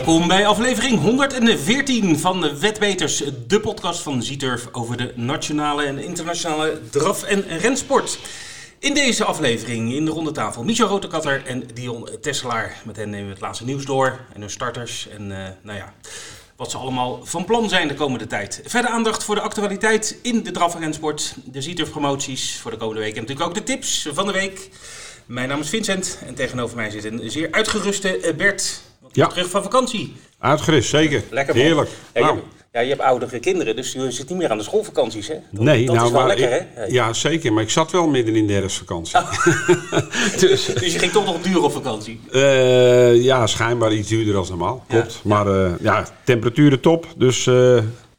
Welkom bij aflevering 114 van de Wetbeters, de podcast van Zieturf over de nationale en internationale draf- en rensport. In deze aflevering in de ronde tafel Michel Rotekatter en Dion Tesselaar. Met hen nemen we het laatste nieuws door en hun starters en eh, nou ja, wat ze allemaal van plan zijn de komende tijd. Verder aandacht voor de actualiteit in de draf- en rensport, de Zieturf promoties voor de komende week en natuurlijk ook de tips van de week. Mijn naam is Vincent en tegenover mij zit een zeer uitgeruste eh, Bert. Ja. Terug van vakantie. Uitgerust, zeker. Lekker man. Heerlijk. Ja, Nou, je, ja, je hebt oudere kinderen, dus je zit niet meer aan de schoolvakanties, hè? Dat, nee, dat nou, is wel maar lekker, ik- hè? Ja, zeker. Maar ik zat wel midden in de herfstvakantie. Dus, dus je ging toch nog duur op vakantie. Eh, ja, schijnbaar iets duurder dan normaal. Klopt. Maar eh, ja, temperaturen top. Dus eh,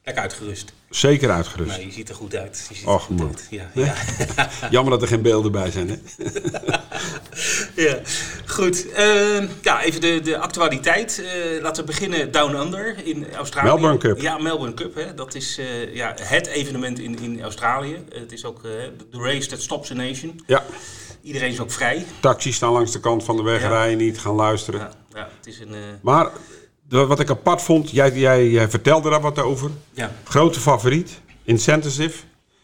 Lekker uitgerust. Zeker uitgerust. Nee, je ziet er goed uit. Je ziet Och, er goed man. uit. Ja, ja. Jammer dat er geen beelden bij zijn. Hè? ja. Goed. eh, ja, even de, de actualiteit. Eh, laten we beginnen Down Under in Australië. Melbourne Cup. Ja, Melbourne Cup. Hè. Dat is eh, ja, het evenement in, in Australië. Het is ook eh, de race that stops a nation. Ja, Iedereen is ook vrij. taxis staan langs de kant van de weg, Ja. rijden niet, gaan luisteren. Ja, ja het is een... Maar wat ik apart vond, jij, jij, jij vertelde daar wat over. ja, Grote favoriet, Incentive.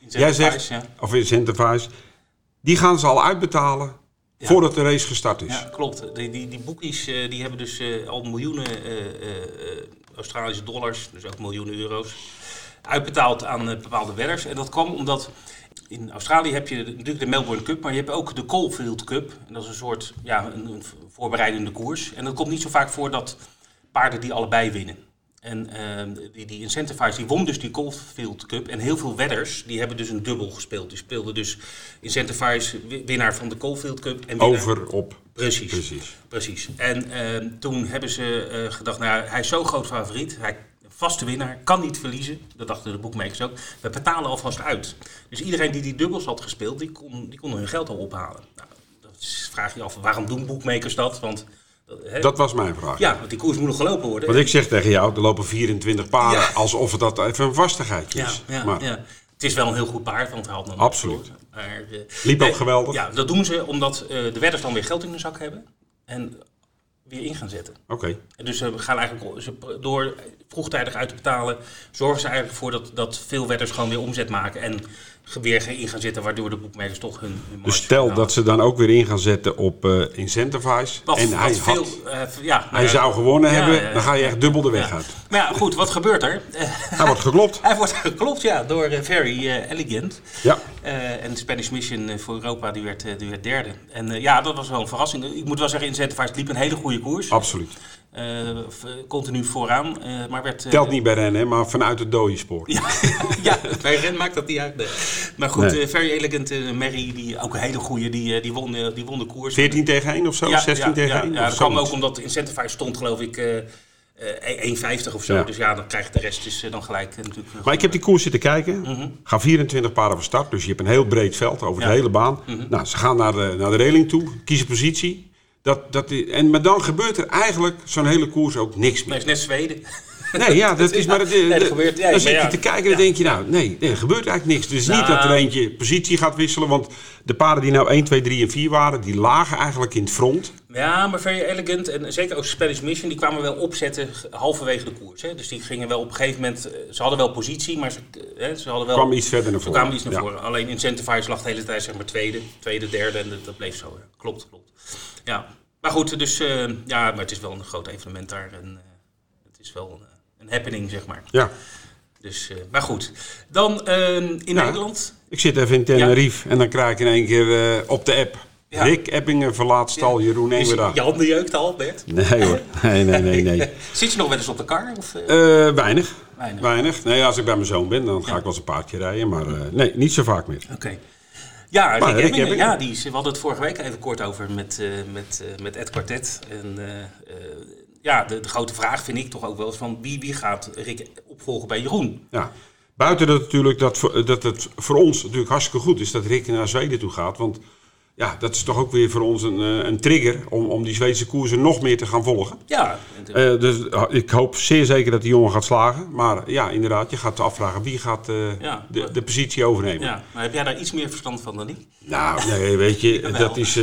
Jij zegt, ja. of Incentivize, die gaan ze al uitbetalen Ja. voordat de race gestart is. Ja, klopt. Die, die, die boekies eh, die hebben dus eh, al miljoenen eh, Australische dollars, dus ook miljoenen euro's, uitbetaald aan bepaalde wedders. En dat kwam omdat in Australië heb je natuurlijk de Melbourne Cup, maar je hebt ook de Caulfield Cup. En dat is een soort ja, een, een voorbereidende koers. En dat komt niet zo vaak voor dat paarden die allebei winnen. En ehm, die, die Incentivize, die won dus die Caulfield Cup. En heel veel wedders, die hebben dus een dubbel gespeeld. Die speelden dus Incentivize, wi- winnaar van de Caulfield Cup. En winnaar- Over op. Precies. Precies. Precies. En ehm, toen hebben ze eh, gedacht, nou, hij is zo groot favoriet, hij vaste winnaar, kan niet verliezen. Dat dachten de boekmakers ook. We betalen alvast uit. Dus iedereen die die dubbels had gespeeld, die kon, die kon hun geld al ophalen. Nou, vraag je af, waarom doen boekmakers dat? Want, dat, was mijn vraag. ja, want die koers moet nog gelopen worden. Want ik zeg tegen jou, er lopen 24 paarden, Ja. alsof het dat even een vastigheidje ja, is. ja, maar ja. Het is wel een heel goed paard, want hij had nog Absoluut. Maar, eh, Liep ook nee, geweldig. Ja, dat doen ze omdat eh, de wedders dan weer geld in de zak hebben. En weer in gaan zetten. Oké. Dus gaan eigenlijk ze, door vroegtijdig uit te betalen, zorgen ze eigenlijk voor dat, dat veel wedders gewoon weer omzet maken en weer in gaan zetten, waardoor de boekmakers toch hun, hun Dus stel dat ze dan ook weer in gaan zetten op eh Incentivize. Wat, en wat hij, veel, had, eh, ja, hij nou ja, zou gewonnen ja, hebben, dan ga je echt dubbel de weg uit. Maar ja, goed, wat gebeurt er? Hij wordt geklopt. hij wordt geklopt, ja, door eh, Very Elegant. Ja. En de Spanish Mission voor Europa, die werd, die werd derde. En ja, dat was wel een verrassing. Ik moet wel zeggen, Incentivize liep een hele goede koers. Absoluut. Eh, continu vooraan, eh, maar werd... eh, Telt niet bij rennen, maar vanuit het dode spoor. Ja, ja, bij Ren maakt dat niet uit. nee. Maar goed, Nee. Very Elegant eh, Mary, die, ook een hele goede, die, eh, die, won, die won de koers. 14 tegen 1 of zo? ja, 16 ja, tegen ja, 1? Ja, dat kwam ook omdat Incentivize stond geloof ik eh, eh, 1,50 of zo. Ja. Dus ja, dan krijgt de rest dus, dan gelijk natuurlijk... Maar ik heb die koers zitten kijken. Mhm. Gaan 24 paarden van start. Dus je hebt een heel breed veld over Ja. Mhm. de hele baan. Nou, ze gaan naar de, naar de reling toe. Kiezen positie. Dat, dat, en, maar dan gebeurt er eigenlijk zo'n hele koers ook niks Nee, meer. het is net Zweden. Nee, ja, dat is maar... Het, Nee, dat de- gebeurt- ja, dan zit je ja. te kijken en dan denk je nou... Nee, nee, er gebeurt eigenlijk niks. Dus niet Nou. dat er eentje positie gaat wisselen. Want de paarden die nou 1, 2, 3 en 4 waren... die lagen eigenlijk in het front. Ja, maar Very Elegant en zeker ook Spanish Mission, die kwamen wel opzetten halverwege de koers. Hè. Dus die gingen wel op een gegeven moment, eh, ze hadden wel positie, maar ze, eh, hè, ze hadden wel... Kwam iets verder naar voren. kwamen iets naar Ja. voren. Alleen Incentivize lag de hele tijd zeg maar tweede, tweede, derde en dat, bleef zo. Klopt, klopt. Ja, maar goed, dus eh, ja, maar het is wel een groot evenement daar en eh, het is wel een, een happening zeg maar. Ja, Dus, eh, maar goed, dan eh, in Ja. Nederland. ik zit even in Tenerife. En dan krijg ik in één keer op de app... Ja. Rick Eppingen verlaat stal Jeroen Engwerda. je handen jeukt al, Bert? Nee hoor, nee, nee, nee, nee. Zit je nog wel eens op de kar? Of, weinig. Weinig. weinig. Nee, als ik bij mijn zoon ben, dan ga ik wel eens een paardje rijden. Maar nee, niet zo vaak meer. Oké. Ja, Rick, Rick ja die, we hadden het vorige week even kort over met, eh, met, eh, met Ed Quartet. En eh, ja, de, de grote vraag vind ik toch ook wel eens van wie, wie gaat Rick opvolgen bij Jeroen? Ja. Buiten dat natuurlijk dat, dat het voor ons natuurlijk hartstikke goed is dat Rick naar Zweden toe gaat. Want ja, dat is toch ook weer voor ons een, eh, een trigger om, om die Zweedse koersen nog meer te gaan volgen. Ja, Uh, dus uh, ik hoop zeer zeker dat die jongen gaat slagen. Maar ja, inderdaad, je gaat afvragen wie gaat uh, ja, de, de positie overnemen. Ja, maar heb jij daar iets meer verstand van dan ik? Nou, nee, weet je, dat is...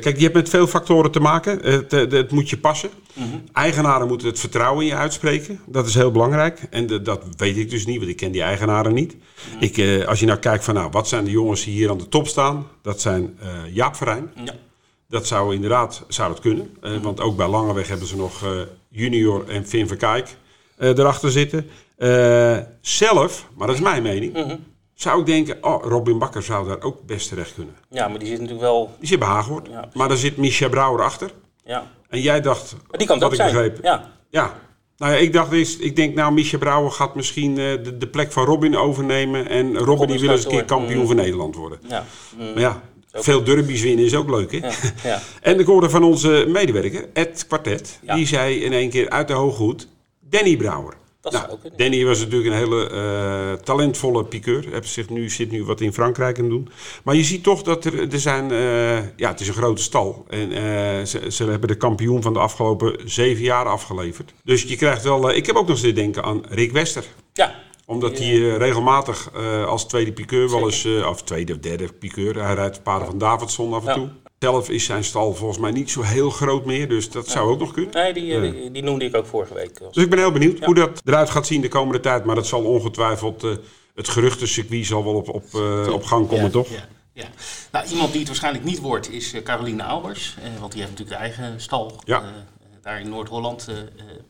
kijk, je hebt met veel factoren te maken. Het, het moet je passen. Mm -hmm. Eigenaren moeten het vertrouwen in je uitspreken. Dat is heel belangrijk. En de, dat weet ik dus niet, want ik ken die eigenaren niet. Mm -hmm. ik, als je nou kijkt van, nou, wat zijn de jongens die hier aan de top staan? Dat zijn Jaap Verijn. Ja. Dat zou inderdaad zou het kunnen. Uh, mm-hmm. Want ook bij Langeweg hebben ze nog uh, junior en Finn Verkijk uh, erachter zitten. zelf, maar dat is mijn mening, mm-hmm. zou ik denken, oh, Robin Bakker zou daar ook best terecht kunnen. Ja, maar die zit natuurlijk wel... Die zit bij. Ja, maar daar zit Micha Brouwer achter. Ja. En jij dacht, maar die kan ook ik zijn. begreep. Ja. ja. Nou ja, ik dacht eens, ik denk nou, Micha Brouwer gaat misschien de, de, plek van Robin overnemen. En Robin, Robin die wil eens een keer kampioen mm. van Nederland worden. Ja. Mm. Maar ja, veel derbies winnen is ook leuk, hè? Ja, ja. En ik hoorde van onze medewerker, Ed Quartet, ja. die zei in één keer uit de hooghoed, Danny Brouwer. Dat nou, Danny was natuurlijk een hele uh, talentvolle piqueur. Hij zich nu, zit nu wat in Frankrijk aan doen. Maar je ziet toch dat er, er zijn... Uh, ja, het is een grote stal. En uh, ze, ze, hebben de kampioen van de afgelopen zeven jaar afgeleverd. Dus je krijgt wel... ik heb ook nog zitten denken aan Rick Wester. Ja, omdat hij uh, regelmatig uh, als tweede piqueur wel eens, uh, of tweede of derde piqueur, hij rijdt paarden van Davidson af en toe. Zelf is zijn stal volgens mij niet zo heel groot meer, dus dat ja. zou ook nog kunnen. Nee, die, die, die, noemde ik ook vorige week. Dus ik ben heel benieuwd hoe dat eruit gaat zien de komende tijd. Maar dat zal ongetwijfeld, het geruchtencircuit zal wel op, op, op gang komen, toch? Ja. Nou, iemand die het waarschijnlijk niet wordt is Caroline Albers. want die heeft natuurlijk de eigen stal. Ja daar in Noord-Holland uh,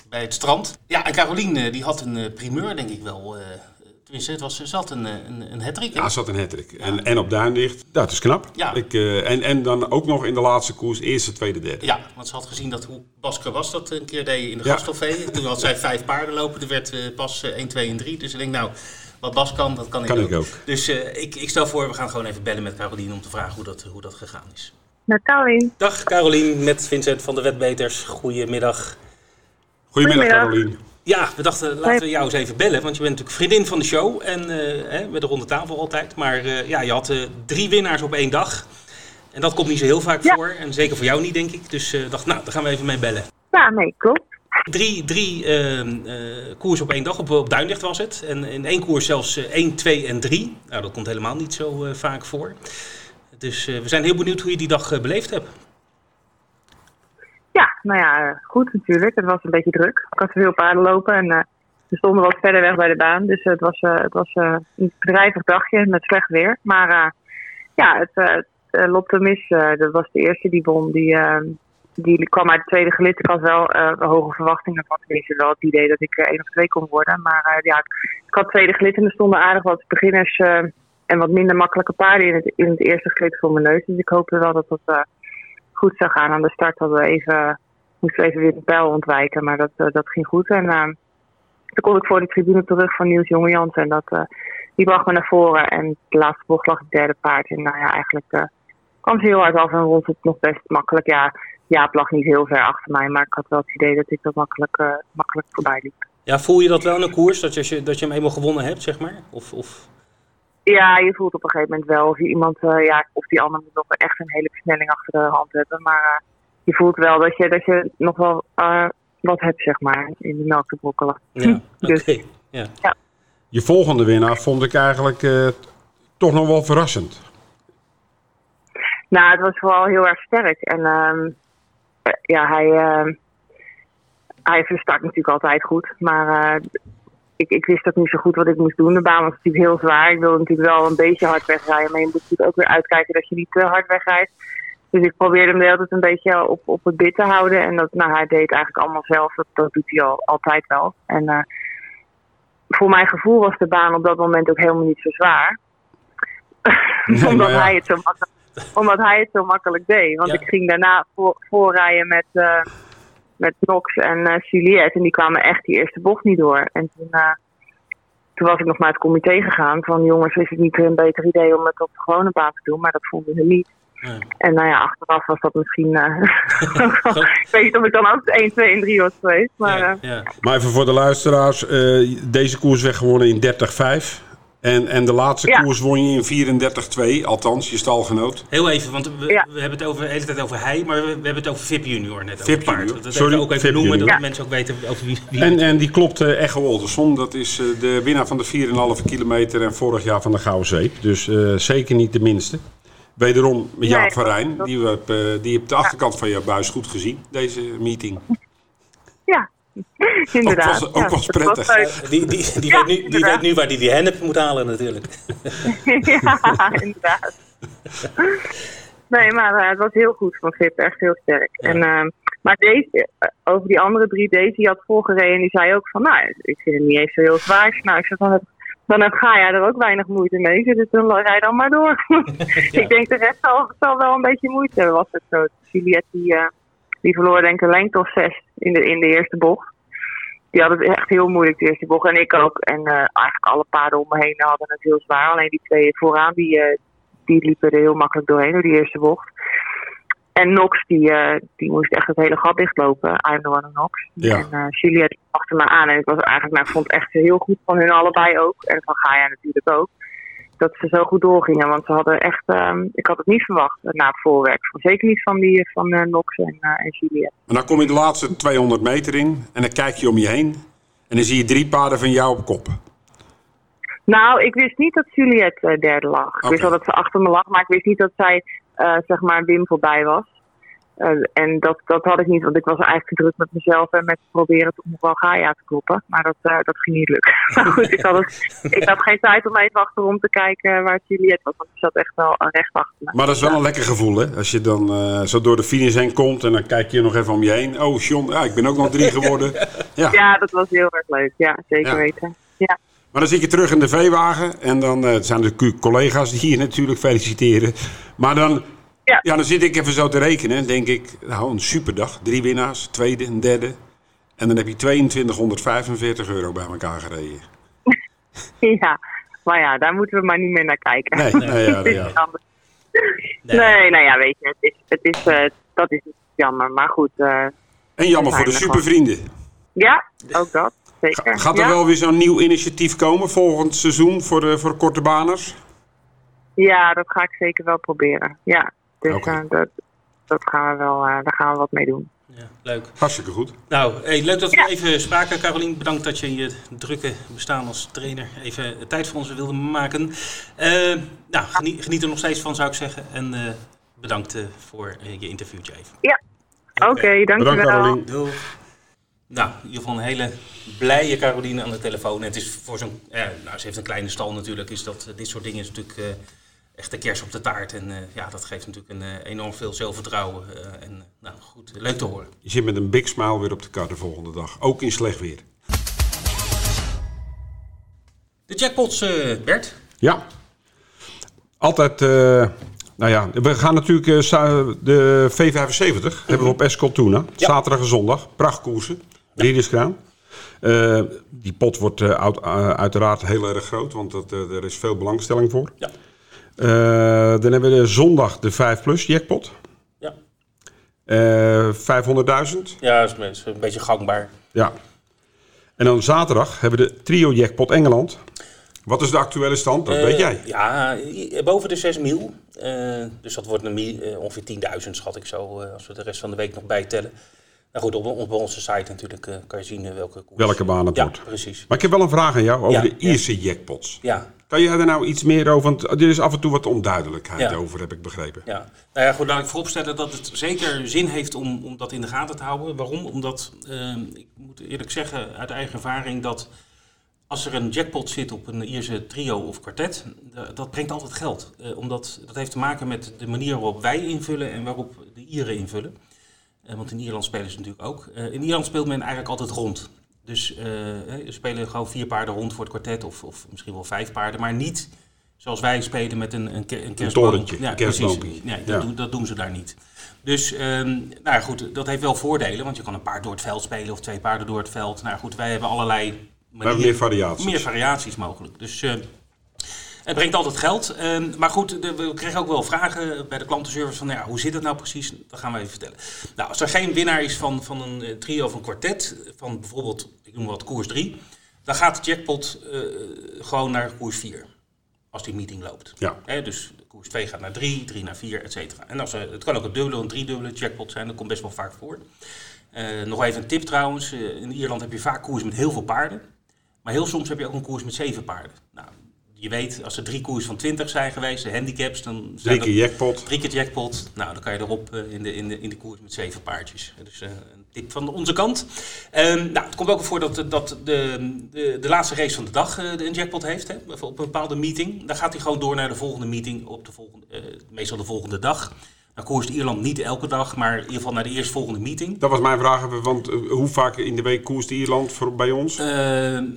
bij het strand. Ja, en Caroline die had een uh, primeur, denk ik wel. Uh, tenminste, het was, ze zat een, een, een hattrick. Ja, ze had een hattrick. Ja. En, en op Duindicht, dat is knap. Ja. Ik, en, en dan ook nog in de laatste koers, eerste, tweede, derde. Ja, want ze had gezien dat hoe Basker was dat een keer deed in de ja. Toen had zij vijf paarden lopen, er werd pas 1, 2 en 3. Dus ik denk, nou, wat Bas kan, dat kan ik, kan ook. ik ook. Dus ik, ik stel voor, we gaan gewoon even bellen met Caroline om te vragen hoe dat, hoe dat gegaan is. Met Carolien. Dag Carolien, met Vincent van de Wetbeters. Goedemiddag. Goedemiddag, Carolien. Ja, we dachten laten we jou eens even bellen, want je bent natuurlijk vriendin van de show en uh, hè, met de ronde tafel altijd. Maar uh, ja, je had uh, drie winnaars op één dag. En dat komt niet zo heel vaak ja. voor. En zeker voor jou niet, denk ik. Dus dacht, nou, daar gaan we even mee bellen. Ja, nee, klopt. Drie, drie koers op één dag, op, op Duinlicht was het. En in één koers zelfs 1, 2 en 3. Nou, dat komt helemaal niet zo vaak voor. Dus we zijn heel benieuwd hoe je die dag beleefd hebt. Nou ja, goed natuurlijk. Het was een beetje druk. Ik had veel paarden lopen en uh, we stonden wat verder weg bij de baan. Dus het was, uh, het was uh, een bedrijvig dagje met slecht weer. Maar ja, het, het Lotte Mis, dat was de eerste die won. Die, die kwam uit de tweede gelid. Ik had wel hoge verwachtingen van. Tenminste wel het idee dat ik één of twee kon worden. Maar ja, ik had tweede gelid en er stonden aardig wat beginners en wat minder makkelijke paarden in het, in het eerste gelid voor mijn neus. Dus ik hoopte wel dat dat goed zou gaan. Aan de start hadden we even, moesten we even weer de pijl ontwijken, maar dat, uh, dat ging goed. En uh, toen kon ik voor de tribune terug van Niels Jongejans en dat, uh, die bracht me naar voren. En de laatste bocht lag het derde paard. En nou ja, eigenlijk kwam ze heel hard af en rond het nog best makkelijk. Ja, Jaap lag niet heel ver achter mij, maar ik had wel het idee dat ik dat makkelijk, makkelijk voorbij liep. Ja, voel je dat wel in een koers, dat je, dat je hem eenmaal gewonnen hebt, zeg maar? Of... of... Ja, je voelt op een gegeven moment wel of je iemand, uh, ja, of die ander moet nog echt een hele versnelling achter de hand hebben. Maar uh, je voelt wel dat je, dat je nog wel uh, wat hebt, zeg maar, in de melk te brokkelen. Ja, dus, okay. ja. ja. Je volgende winnaar vond ik eigenlijk toch nog wel verrassend. Nou, het was vooral heel erg sterk. En um, ja, hij, hij verstart natuurlijk altijd goed. Maar ik, ik wist ook niet zo goed wat ik moest doen. De baan was natuurlijk heel zwaar. Ik wilde natuurlijk wel een beetje hard wegrijden. Maar je moet natuurlijk ook weer uitkijken dat je niet te hard wegrijdt. Dus ik probeerde hem de hele tijd een beetje op, op het bit te houden. En dat, nou, hij deed eigenlijk allemaal zelf. Dat, dat doet hij al, altijd wel. En uh, voor mijn gevoel was de baan op dat moment ook helemaal niet zo zwaar. Nee, omdat, ja. hij het zo makkelijk, omdat hij het zo makkelijk deed. Want ja. ik ging daarna voor, voorrijden met... Uh, met Nox en uh, Juliette. En die kwamen echt die eerste bocht niet door. En toen, uh, toen was ik nog naar het comité gegaan. Van jongens, is het niet een beter idee om het op de gewone baan te doen? Maar dat vonden ze niet. En nou ja, achteraf was dat misschien... Uh, ik weet niet of ik dan ook 1, 2 en 3 was geweest. Maar, ja, ja. maar even voor de luisteraars. deze koers werd gewonnen in 30-5. En, en de laatste Ja. koers won je in 34-2, althans je stalgenoot. Heel even, want we, Ja. we hebben het over, de hele tijd over hij, maar we, we hebben het over VIP Junior net. VIP over. Junior. Dat Sorry, even ook even VIP noemen, Junior. dat Ja. mensen ook weten over wie, wie En, en die klopt eh, Echo Olderson. Dat is eh, de winnaar van de 4,5 kilometer en vorig jaar van de Gouden Zeep. Dus eh, zeker niet de minste. Wederom Jaap Nee, van Rijn. dat- Die, we heb, eh, die op de achterkant van je buis goed gezien, deze meeting. Ja, inderdaad. was- ook Ja, was dat prettig. Eh, die, die, die, Ja, weet nu, die weet nu waar hij die hennep moet halen natuurlijk. ja, inderdaad. Nee, maar eh, het was heel goed van Vip, echt heel sterk. Ja. En, ehm, maar deze, eh, over die andere drie, deze die had voorgereden en die zei ook van, nou, ik vind het niet eens zo heel zwaar. Nou, ik zeg, dan heb, dan heb Gaia er ook weinig moeite mee, dus dan rij dan maar door. ik denk de rest zal, zal wel een beetje moeite hebben, was het zo. Juliette, die, eh, die verloor denk ik een lengte of zes in de, in de eerste bocht. Die hadden het echt heel moeilijk, de eerste bocht. En ik ook. En eh, eigenlijk alle paarden om me heen hadden het heel zwaar. Alleen die twee vooraan, die, eh, die liepen er heel makkelijk doorheen, door die eerste bocht. En Nox, die, eh, die moest echt het hele gat dichtlopen. I'm the one Nox. Ja. En uh, Juliette achter me aan. En ik was eigenlijk, nou, ik vond het echt heel goed van hun allebei ook. En van Gaia natuurlijk ook. Dat ze zo goed doorgingen. Want ze hadden echt, ehm, ik had het niet verwacht eh, na het voorwerk. Zeker niet van, die, van eh, Nox en, eh, en Juliette. En dan kom je de laatste 200 meter in en dan kijk je om je heen. En dan zie je drie paarden van jou op kop. Nou, ik wist niet dat Juliette eh, derde lag. Ik wist wel dat ze achter me lag, maar ik wist niet dat zij, eh, zeg maar, Wim voorbij was. Eh, en dat, dat had ik niet, want ik was eigenlijk druk met mezelf en met proberen nog wel Gaia te kloppen. Maar dat, eh, dat ging niet lukken. maar goed, ik had, het, ik had geen tijd om even achterom te kijken waar Juliette was, want die zat echt wel recht achter me. Maar dat is wel een lekker gevoel, hè? Als je dan eh, zo door de finish heen komt en dan kijk je nog even om je heen. Oh, John, ja, ik ben ook nog drie geworden. Ja. Ja, dat was heel erg leuk. Ja, zeker Ja. weten. Ja. Maar dan zit je terug in de veewagen en dan eh, het zijn de collega's die je natuurlijk feliciteren. Maar dan, Ja. ja, dan zit ik even zo te rekenen. denk ik, nou, een superdag. Drie winnaars, tweede, een derde. En dan heb je 2245 euro bij elkaar gereden. ja, maar ja, daar moeten we maar niet meer naar kijken. Nee, nee, ja, is ja. Nee, nou ja, weet je, het is, het is, eh, dat is jammer. Maar goed, eh, En jammer voor de supervrienden. ja, ook dat. Zeker. Gaat er ja. wel weer zo'n nieuw initiatief komen volgend seizoen voor de, voor korte baners? Ja, dat ga ik zeker wel proberen. Ja, dus eh, dat, dat gaan we wel, eh, daar gaan we wat mee doen. Ja, leuk. Hartstikke goed. Nou, hey, leuk dat we Ja. even spraken. Carolien, bedankt dat je in je drukke bestaan als trainer even tijd voor ons wilde maken. Eh, nou, geniet, geniet er nog steeds van, zou ik zeggen. En eh, bedankt eh, voor je interviewtje even. Ja, oké, dankjewel. Bedankt, Carolien. Doeg. Nou, in ieder geval een hele blije Caroline aan de telefoon. En het is voor zo'n, eh, nou, ze heeft een kleine stal natuurlijk, is dat, dit soort dingen is natuurlijk eh, echt de kers op de taart. En eh, ja, dat geeft natuurlijk een, eh, enorm veel zelfvertrouwen. en nou, goed, leuk te horen. Je zit met een big smile weer op de kar de volgende dag. Ook in slecht weer. De jackpots, Bert. Ja. Altijd, nou ja, we gaan natuurlijk de V75 hebben we op Escol Tuna. Zaterdag en zondag. Prachtkoersen. Riederskraan. Eh die pot wordt eh, uit- eh, uiteraard heel erg groot, want dat, er is veel belangstelling voor. Ja. Dan hebben we de zondag de 5 plus jackpot. Ja, Eh 500.000. ja dat is een beetje gangbaar. Ja. En dan zaterdag hebben we de trio jackpot Engeland. Wat is de actuele stand? Dat weet jij. Ja, boven de 6 mil. Dus dat wordt een, ongeveer 10.000 schat ik zo, als we de rest van de week nog bijtellen. Nou goed, op, op onze site natuurlijk eh, kan je zien eh, welke koers. Welke baan het ja, wordt. precies. Maar ik heb wel een vraag aan jou over Ja, de ja. Ierse jackpots. Ja, Kan jij daar nou iets meer over? Want er is af en toe wat onduidelijkheid over, heb ik begrepen. ja. Nou ja, goed, laat ik vooropstellen dat het zeker zin heeft om, om dat in de gaten te houden. Waarom? Omdat, eh, ik moet eerlijk zeggen uit eigen ervaring dat als er een jackpot zit op een Ierse trio of kwartet, da- dat brengt altijd geld. Eh, omdat dat heeft te maken met de manier waarop wij invullen en waarop de Ieren invullen. Eh, want in Ierland spelen ze natuurlijk ook. Eh, in Ierland speelt men eigenlijk altijd rond. Dus eh, ze spelen gewoon vier paarden rond voor het kwartet, of, of misschien wel vijf paarden, maar niet zoals wij spelen met een, een, een torentje, Ja, een precies. Nee, dat, Ja. doen, dat doen ze daar niet. Dus, ehm, nou goed, dat heeft wel voordelen, want je kan een paard door het veld spelen of twee paarden door het veld. Nou goed, wij hebben allerlei hebben meer variaties. meer variaties mogelijk. Dus eh, het brengt altijd geld. Eh, maar goed, de- we kregen ook wel vragen bij de klantenservice van ja, hoe zit het nou precies? Dat gaan we even vertellen. Nou, als er geen winnaar is van, van een eh, trio of een kwartet, van bijvoorbeeld, ik noem wat koers 3, dan gaat de jackpot uh, gewoon naar koers 4. Als die meeting loopt. Ja. Dus koers 2 gaat naar 3, 3 naar 4, et cetera. En als, uh, het kan ook een dubbele of een driedubbele jackpot zijn. Dat komt best wel vaak voor. Uh, nog even een tip trouwens. in Ierland heb je vaak koers met heel veel paarden. Maar heel soms heb je ook een koers met zeven paarden. Je weet, als er drie koers van 20 zijn geweest, de handicaps, dan zijn drie keer jackpot. Drie keer jackpot. Nou, dan kan je erop uh, in, de, in, de, in de koers met zeven paardjes. Dus uh, een tip van onze kant. Um, nou, het komt ook voor dat, dat de, de, de laatste race van de dag uh, een jackpot heeft. Hè, op een bepaalde meeting. Dan gaat hij gewoon door naar de volgende meeting op de volgende, meestal de volgende dag. Dan koerst Ierland niet elke dag, maar in ieder geval naar de eerstvolgende meeting. Dat was mijn vraag, want uh, hoe vaak in de week koerst Ierland voor, bij ons? Uh,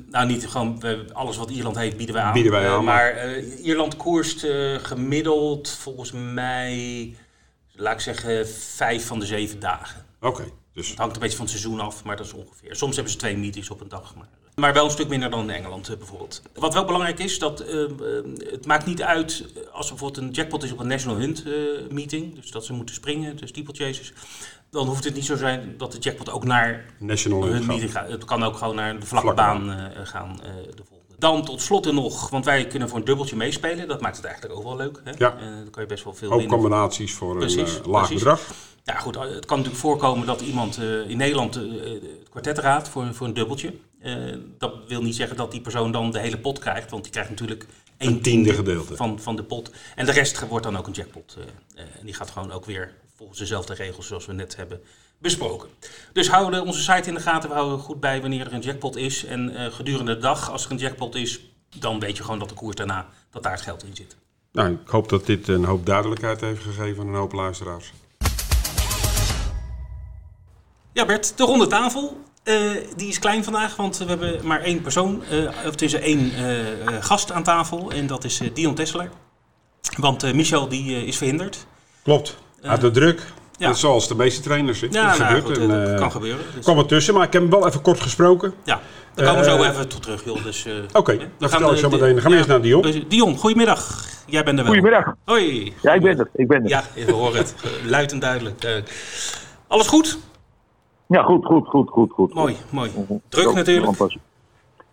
nou, niet gewoon alles wat Ierland heeft bieden wij aan. Bieden wij aan. Uh, maar Ierland koerst gemiddeld volgens mij, laat ik zeggen, vijf van de zeven dagen. Oké. Okay, dus... Het hangt een beetje van het seizoen af, maar dat is ongeveer. Soms hebben ze twee meetings op een dag. Maar... Maar wel een stuk minder dan in Engeland uh, bijvoorbeeld. Wat wel belangrijk is, dat uh, uh, het maakt niet uit als er bijvoorbeeld een jackpot is op een National Hunt meeting. Dus dat ze moeten springen, de steeplechasers. Dan hoeft het niet zo zijn dat de jackpot ook naar National Hunt meeting gaat. Het kan ook gewoon naar de vlakke baan gaan de volgende. Dan tot slot nog, want wij kunnen voor een dubbeltje meespelen. Dat maakt het eigenlijk ook wel leuk. Hè? Ja. dan kan je best wel veel Ook winnen. combinaties voor precies, een laag precies. bedrag. Ja, goed. Het kan natuurlijk voorkomen dat iemand uh, in Nederland uh, kwartet raadt voor, voor een dubbeltje. Uh, dat wil niet zeggen dat die persoon dan de hele pot krijgt, want die krijgt natuurlijk een tiende gedeelte van, van de pot. En de rest wordt dan ook een jackpot. en die gaat gewoon ook weer volgens dezelfde regels zoals we net hebben besproken. Dus houden onze site in de gaten. We houden goed bij wanneer er een jackpot is. En gedurende de dag, als er een jackpot is, dan weet je gewoon dat de koers daarna, dat daar het geld in zit. Nou, ik hoop dat dit een hoop duidelijkheid heeft gegeven aan een hoop luisteraars. Ja, Bert, de ronde tafel. Uh, die is klein vandaag, want we hebben maar één persoon, uh, of tussen één uh, gast aan tafel. En dat is Dion Tesselaar. Want Michel die is verhinderd. Klopt, uit de druk. Ja. Zoals de meeste trainers. Ja, dat nou, gebeurt. goed, en, dat kan gebeuren. Dus. kwam er tussen, maar ik heb hem wel even kort gesproken. Ja, daar komen we zo even toe terug, joh. Dus, Oké, okay, dan vertel ik zo meteen. Dan gaan we eerst naar Dion. Dion, goedemiddag. Jij bent er wel. Goedemiddag. Hoi. Ja, ik ben er. Ik ben er. Ja, we horen het. Luid en duidelijk. alles goed? Ja, goed, goed, goed, goed, goed. Mooi, mooi. Druk natuurlijk.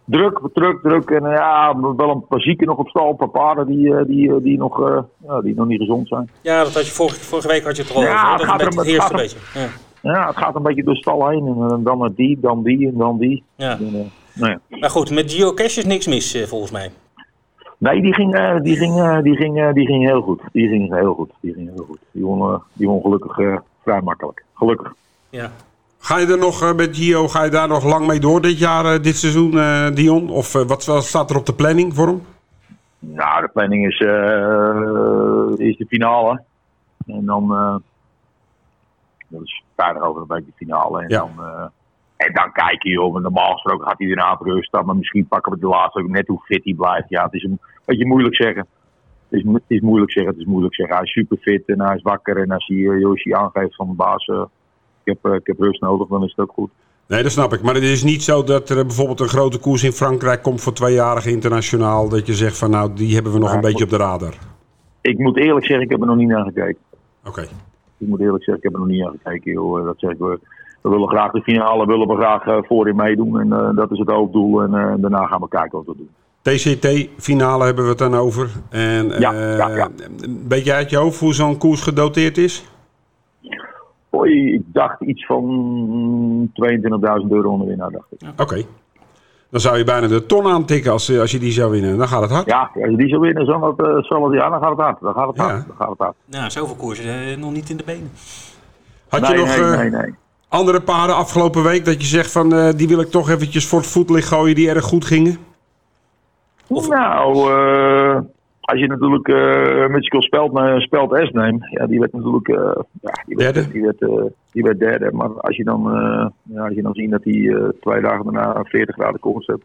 Druk, druk, druk. En ja, wel een paar zieken nog op stal. Een paar paarden die, die, die, nog, uh, ja, die nog niet gezond zijn. Ja, dat had je vorige, vorige week had je het al ja, over. Het dat gaat het er, het een beetje. Ja. ja. het gaat een beetje door stal heen. En dan naar die, dan die en dan die. Ja. En, uh, nou ja. Maar goed, met geocache is niks mis uh, volgens mij. Nee, die ging, uh, die, ging, uh, die, ging, uh, die ging heel goed. Die ging heel goed. Die ging heel goed. Die won, die won gelukkig vrij makkelijk. Gelukkig. Ja. Ga je er nog met Gio, ga je daar nog lang mee door dit jaar, dit seizoen, Dion? Of wat, wat staat er op de planning voor hem? Nou, de planning is, is de finale. En dan, dat is vrijdag over een beetje de finale. En Ja. dan, en dan kijken, joh. Want normaal gesproken gaat hij daarna op rust. Maar misschien pakken we de laatste ook net hoe fit hij blijft. Ja, het is een beetje moeilijk zeggen. Het is, het is moeilijk zeggen, het is moeilijk zeggen. Hij is super fit en hij is wakker. En als hij Yoshi aangeeft van de baas, uh, heb, uh, ik heb rust nodig, dan is het ook goed. Nee, dat snap ik. Maar het is niet zo dat er bijvoorbeeld een grote koers in Frankrijk komt voor tweejarige internationaal. Dat je zegt van nou, die hebben we nog Ja, een beetje op de radar. Ik moet eerlijk zeggen, ik heb er nog niet naar gekeken. Oké. Ik moet eerlijk zeggen, ik heb er nog niet naar gekeken. Joh. Dat zeg ik, we, we willen graag de finale, willen we graag uh, voorin meedoen. En uh, dat is het hoofddoel. En uh, daarna gaan we kijken wat we doen. TCT-finale hebben we het dan over. En Ja, eh, ja, ja. een beetje uit je hoofd hoe zo'n koers gedoteerd is? Oei, ik dacht iets van 22.000 euro onderwinnaar, dacht ik. Oké. Dan zou je bijna de ton aantikken als, als je die zou winnen. Dan gaat het hard. Ja, als je die zou winnen, zal het, uh, zal het, ja, dan gaat het hard. Dan gaat het hard. Ja. Dan gaat het hard. Nou, zoveel koersen eh, nog niet in de benen. Had nee, je nog nee, eh, nee, nee. andere paarden afgelopen week dat je zegt van eh, die wil ik toch eventjes voor het voetlicht gooien die erg goed gingen? Nou, eh, als je natuurlijk uh, Mitchell Speld, uh, Speld S neemt, ja, die werd natuurlijk uh, ja, die werd, Derde? Die werd, uh, die werd derde. Maar als je dan, uh, ja, als je dan ziet dat hij twee dagen daarna 40 graden koers heeft,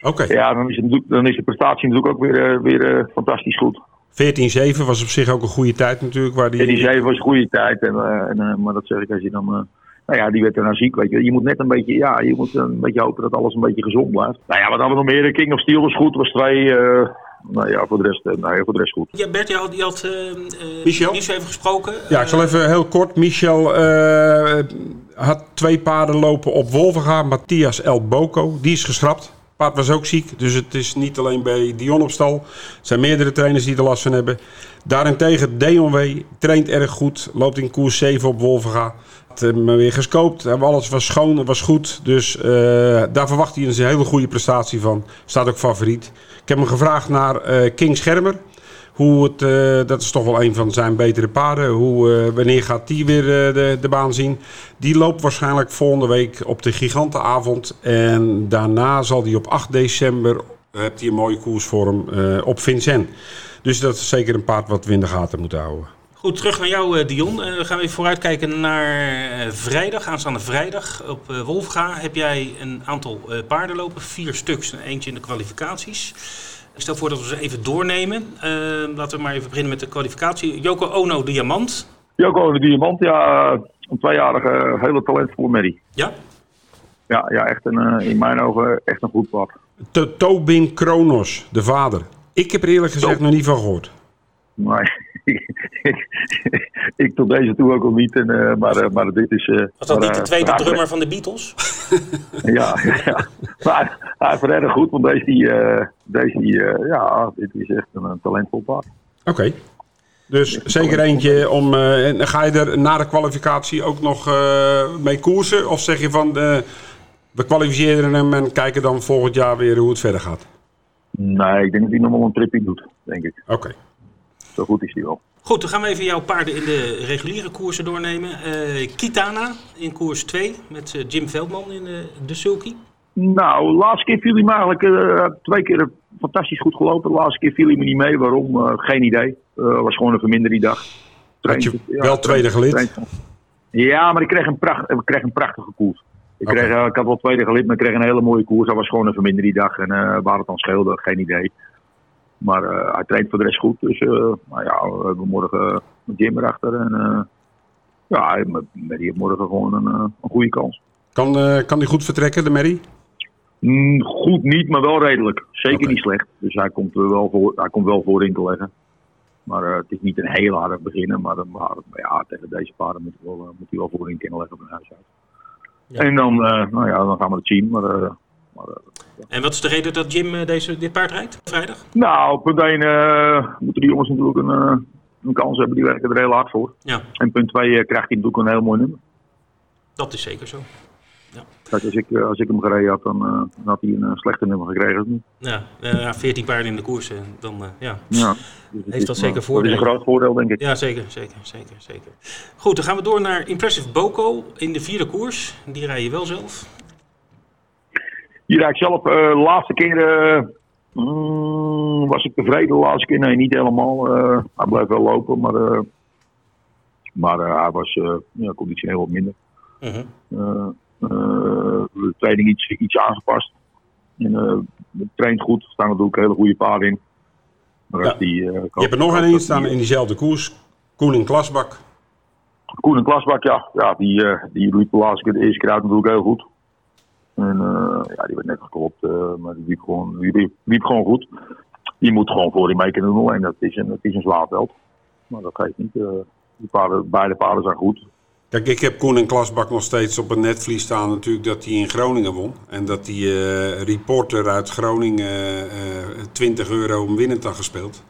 Oké. ja, dan is, het, natuurlijk- dan is de prestatie natuurlijk ook weer, weer fantastisch goed. 14-7 was op zich ook een goede tijd natuurlijk. Waar die, En die 7 was een goede tijd, en, en, maar dat zeg ik als je dan. Nou ja, die werd daarna ziek, weet je. Je moet net een beetje, ja, je moet een beetje hopen dat alles een beetje gezond blijft. Nou ja, wat hadden we nog meer? King of Steel was goed, was twee. Uh, nou ja, voor de rest, uh, nee, voor de rest goed. Ja, Bert, je had, je had uh, uh, Michel? even gesproken. Ja, ik zal even heel kort. Michel eh, had twee paarden lopen op Wolvenga. Matthias El Boko, die is geschrapt. Paard was ook ziek, dus het is niet alleen bij Dion op stal. Er zijn meerdere trainers die er last van hebben. Daarentegen, DNW traint erg goed, loopt in koers 7 op Wolvenga. Had hem weer geskoopt, alles was schoon, was goed. Dus uh, daar verwacht hij een hele goede prestatie van. Staat ook favoriet. Ik heb hem gevraagd naar uh, King Schermer. Hoe het, uh, dat is toch wel een van zijn betere paarden. Hoe, uh, wanneer gaat die weer uh, de, de, baan zien? Die loopt waarschijnlijk volgende week op de gigantenavond. En daarna zal hij op 8 december, hebt hij een mooie koers voor hem, op Vincent. Dus dat is zeker een paard wat we in de gaten moeten houden. Goed, terug naar jou Dion. Dan gaan we even vooruitkijken naar vrijdag, aanstaande vrijdag. Op Wolfga heb jij een aantal paarden lopen. Vier stuks en eentje in de kwalificaties. Ik stel voor dat we ze even doornemen. Uh, laten we maar even beginnen met de kwalificatie. Joko Ono Diamant. Joko Ono Diamant, ja. Een tweejarige, hele talentvolle Mary. Ja? Ja, ja echt een, in mijn ogen echt een goed pad. Tobin Kronos, de vader. Ik heb er eerlijk gezegd nog niet van gehoord. Nee, ik, ik tot deze toe ook al niet. En, uh, maar, uh, maar dit is... Uh, Was dat maar, niet de tweede drummer van de Beatles? ja, ja. Maar hij is erg goed, want deze, die, deze die, ja, dit is echt een, een talentvol paard. Oké. Okay. Dus zeker eentje om... en ga je er na de kwalificatie ook nog mee koersen? Of zeg je van... we kwalificeren hem en kijken dan volgend jaar weer hoe het verder gaat? Nee, ik denk dat hij nog wel een tripje doet, denk ik. Oké. Okay. Zo goed is hij wel. Goed, dan gaan we even jouw paarden in de reguliere koersen doornemen. Uh, Kitana in koers 2 met uh, Jim Veldman in uh, de Sulky. Nou, laatste keer viel hij me eigenlijk twee keer fantastisch goed gelopen. De laatste keer viel hij me niet mee. Waarom? geen idee. was gewoon een verminderde dag. Had je ja, wel tweede gelid? Ja, maar ik kreeg een, pracht, ik kreeg een prachtige koers. Ik, okay. kreeg, ik had wel tweede gelid, maar ik kreeg een hele mooie koers. Dat was gewoon een verminderde dag. En waar het dan scheelde, geen idee. Maar uh, hij traint voor de rest goed. Dus uh, nou ja, we hebben morgen een Jim erachter. En uh, ja, Mary heeft morgen gewoon een, een goede kans. Kan, kan hij goed vertrekken, de Mary? Mm, goed niet, maar wel redelijk. Zeker okay. niet slecht. Dus hij komt, wel voor, hij komt wel voorin te leggen. Maar het is niet een heel harde beginnen. Maar, maar ja, tegen deze paarden moet hij wel, moet hij wel voorin kunnen leggen van huis uit. Ja. En dan, nou ja, dan gaan we het zien. Maar, maar en wat is de reden dat Jim deze, dit paard rijdt vrijdag? Nou, punt 1 uh, moeten die jongens natuurlijk een, uh, een kans hebben. Die werken er heel hard voor. Ja. En punt 2 uh, krijgt hij natuurlijk een heel mooi nummer. Dat is zeker zo. Ja. Kijk, als ik, als ik hem gereden had, dan, dan had hij een slechter nummer gekregen. Ja, uh, 14 paarden in de koers. Dan ja. ja. Heeft dat zeker voordeel. Dat is een groot voordeel, denk ik. Ja, zeker, zeker, zeker, zeker. Goed, dan gaan we door naar Impressive Boko in de vierde koers. Die rij je wel zelf. Die rijd ik zelf uh, de laatste keer. Uh, mm, was ik tevreden de laatste keer? Nee, niet helemaal. Uh, hij bleef wel lopen, maar, maar hij was ja, conditioneel wat minder. Uh -huh. de training iets, iets aangepast. En, het traint goed, er staan natuurlijk hele goede paarden in. Ja. Die, je hebt er nog een in staan in diezelfde koers. Koen en Klasbak. Koen en Klasbak, ja. ja die, die liep de laatste keer de eerste keer uit natuurlijk heel goed. En uh, ja, die werd net geklopt, uh, maar die liep gewoon, die liep, liep, gewoon goed. Die moet gewoon voor die mee kunnen doen. En dat is een, dat is een zwaar veld. Maar dat geeft niet. Uh, die paarden, beide paarden zijn goed. Kijk, ik heb Koen en Klasbak nog steeds op een netvlies staan natuurlijk dat hij in Groningen won. En dat die uh, reporter uit Groningen uh, 20 euro om winnend had gespeeld.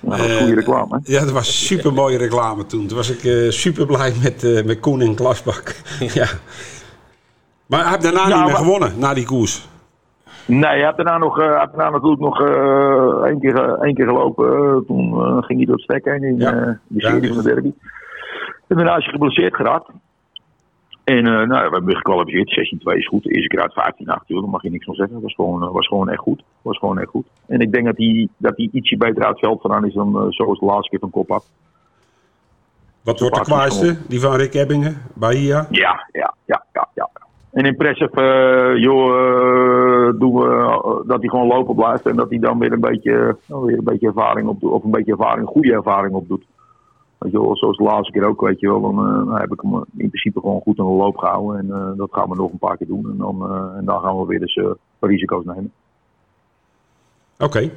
Nou, dat was goede reclame. Ja, dat was super mooie reclame toen. Toen was ik uh, super blij met, met Koen en Klasbak. ja. Maar hij heeft daarna nou, niet meer gewonnen, na die koers. Nee, hij heeft daarna, nog, uh, daarna natuurlijk nog uh, één, keer, uh, één keer gelopen. toen ging hij door het stek heen in ja. die serie ja, van de derby. En daarna is hij geblesseerd geraakt. En nou, we hebben gekwalificeerd. 16-2 is goed. De eerste keer uit 15-8, daar mag je niks van zeggen. Dat was gewoon, was gewoon echt goed. Was gewoon echt goed. En ik denk dat hij, dat hij ietsje beter uit het veld vandaan is dan zoals de laatste keer van kop had. Wat wordt de kwaaiste? Die van Rick Ebbingen? Bahia? Ja, ja, ja, ja. ja. En impressive, uh, joh, uh, doen we uh, dat hij gewoon lopen blijft en dat hij dan weer een beetje, weer een beetje ervaring opdoet, of een beetje ervaring, goede ervaring opdoet. Weet je wel, zoals de laatste keer ook, weet je wel, dan, heb ik hem in principe gewoon goed aan de loop gehouden en dat gaan we nog een paar keer doen en dan, en dan gaan we weer eens risico's nemen. Oké. Okay.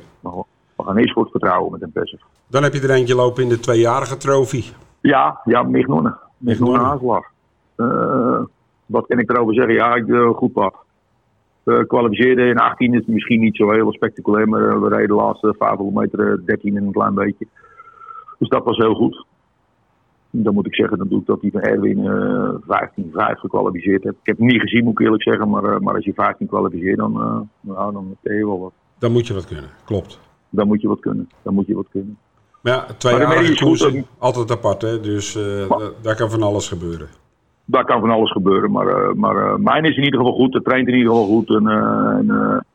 We gaan eerst het vertrouwen met impressive. Dan heb je er eentje lopen in de tweejarige trofee. Ja, ja, Mignonnen. Mignonnen Haaselaar wat kan ik erover zeggen? Ja, ik uh, goed pad. uh, kwalificeerde in 18 is misschien niet zo heel spectaculair, maar we reden de laatste 500 meter 13 in een klein beetje. Dus dat was heel goed. Dan moet ik zeggen, dan doe ik dat die van Erwin uh, 15-5 gekwalificeerd heeft. Ik heb hem niet gezien, moet ik eerlijk zeggen, maar, maar als je 15 kwalificeert, dan, nou, dan kun je wel wat. Dan moet je wat kunnen, klopt. Dan moet je wat kunnen, dan moet je wat kunnen. Maar ja, twee jaar koersen, altijd apart, hè? dus uh, daar kan van alles gebeuren. Daar kan van alles gebeuren, maar, uh, maar uh, mijn is in ieder geval goed, het traint in ieder geval goed. En, en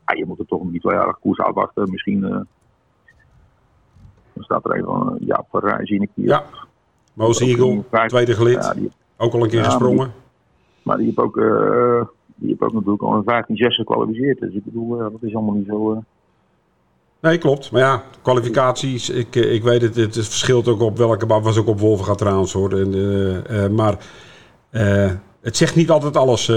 ja, je moet er toch een tweejarige koers afwachten. Misschien dan staat er een van ja, Verrij, zie ik hier. Ja, Moos Eagle, tweede gelid, ja, die, ook al een keer ja, gesprongen. Maar die, maar die heeft ook, die heeft ook natuurlijk al een 15-6 gekwalificeerd. Dus ik bedoel, dat is allemaal niet zo... Nee, klopt. Maar ja, kwalificaties, ik, ik weet het, het verschilt ook op welke baan, was ook op Wolvenga trouwens hoor. En, uh, uh, maar uh, het zegt niet altijd alles,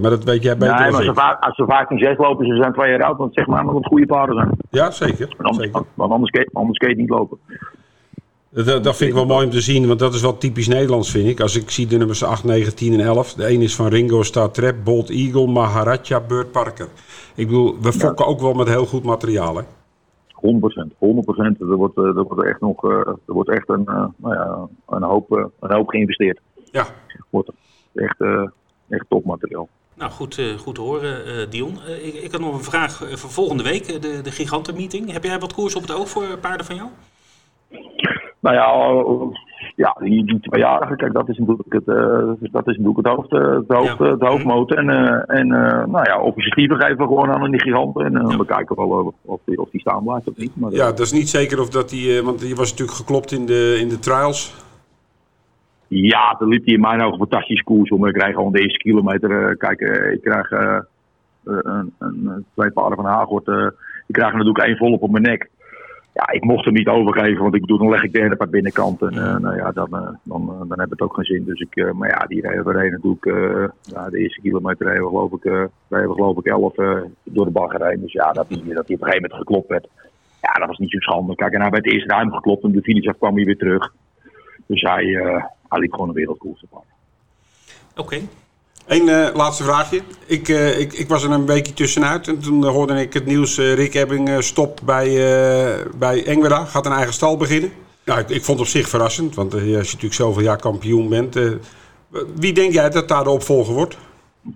maar dat weet jij beter nee, maar als, vaak, als ze vaak in zes lopen, ze zijn twee jaar oud, want zeg maar dat het goede paarden zijn. Ja, zeker. Want anders, zeker. Want anders, je niet lopen. Dat, dat vind ik wel mooi om te zien, want dat is wel typisch Nederlands, vind ik. Als ik zie de nummers 8, 9, 10 en 11. De een is van Ringo Star Trap, Bolt Eagle, Maharaja, Bird Parker. Ik bedoel, we fokken ja. ook wel met heel goed materiaal, hè? 100%. 100%. Er wordt, er wordt echt nog er wordt echt een, nou ja, een, hoop, een hoop geïnvesteerd. Ja. Wordt echt, echt topmateriaal. Nou, goed, uh, goed te horen, uh, Dion. Uh, ik, ik had nog een vraag voor volgende week, de, de gigantenmeeting. Heb jij wat koers op het oog voor paarden van jou? Nou ja, ja die, die tweejarige, kijk, dat is natuurlijk het, dat is natuurlijk het hoofd, het hoofd, ja. de hoofdmoot. En, en nou ja, officieven geven we gewoon aan die giganten. En ja. we kijken wel of die, of die staan blijft of niet. Maar, ja, dat is niet zeker of dat die, want die was natuurlijk geklopt in de, in de trials. Ja, dan liep hij in mijn ogen fantastisch koers om. Ik krijg gewoon de eerste kilometer. kijk, ik krijg uh, een, een, twee paarden van Hagort. Uh, ik krijg natuurlijk één volop op mijn nek. Ja, ik mocht hem niet overgeven, want ik bedoel, dan leg ik derde per binnenkant. En uh, nou ja, dan, dan, dan heb het ook geen zin. Dus ik, maar ja, die rijden we reden natuurlijk. ja, de eerste kilometer rijden we geloof ik, ik elf door de bal gereden. Dus ja, dat hij, dat op een gegeven moment geklopt werd. Ja, dat was niet zo schande. Kijk, en hij werd eerst ruim geklopt en de finish kwam hij weer terug. Dus hij, hij liep gewoon een wereldkoers te pakken. Oké. Okay. Eén uh, laatste vraagje. Ik, uh, ik, ik was er een weekje tussenuit en toen hoorde ik het nieuws. Uh, Rick Ebbing stopt bij, bij Engweda, gaat een eigen stal beginnen. Nou, ik, ik vond het op zich verrassend, want als je natuurlijk zoveel jaar kampioen bent. wie denk jij dat daar de opvolger wordt?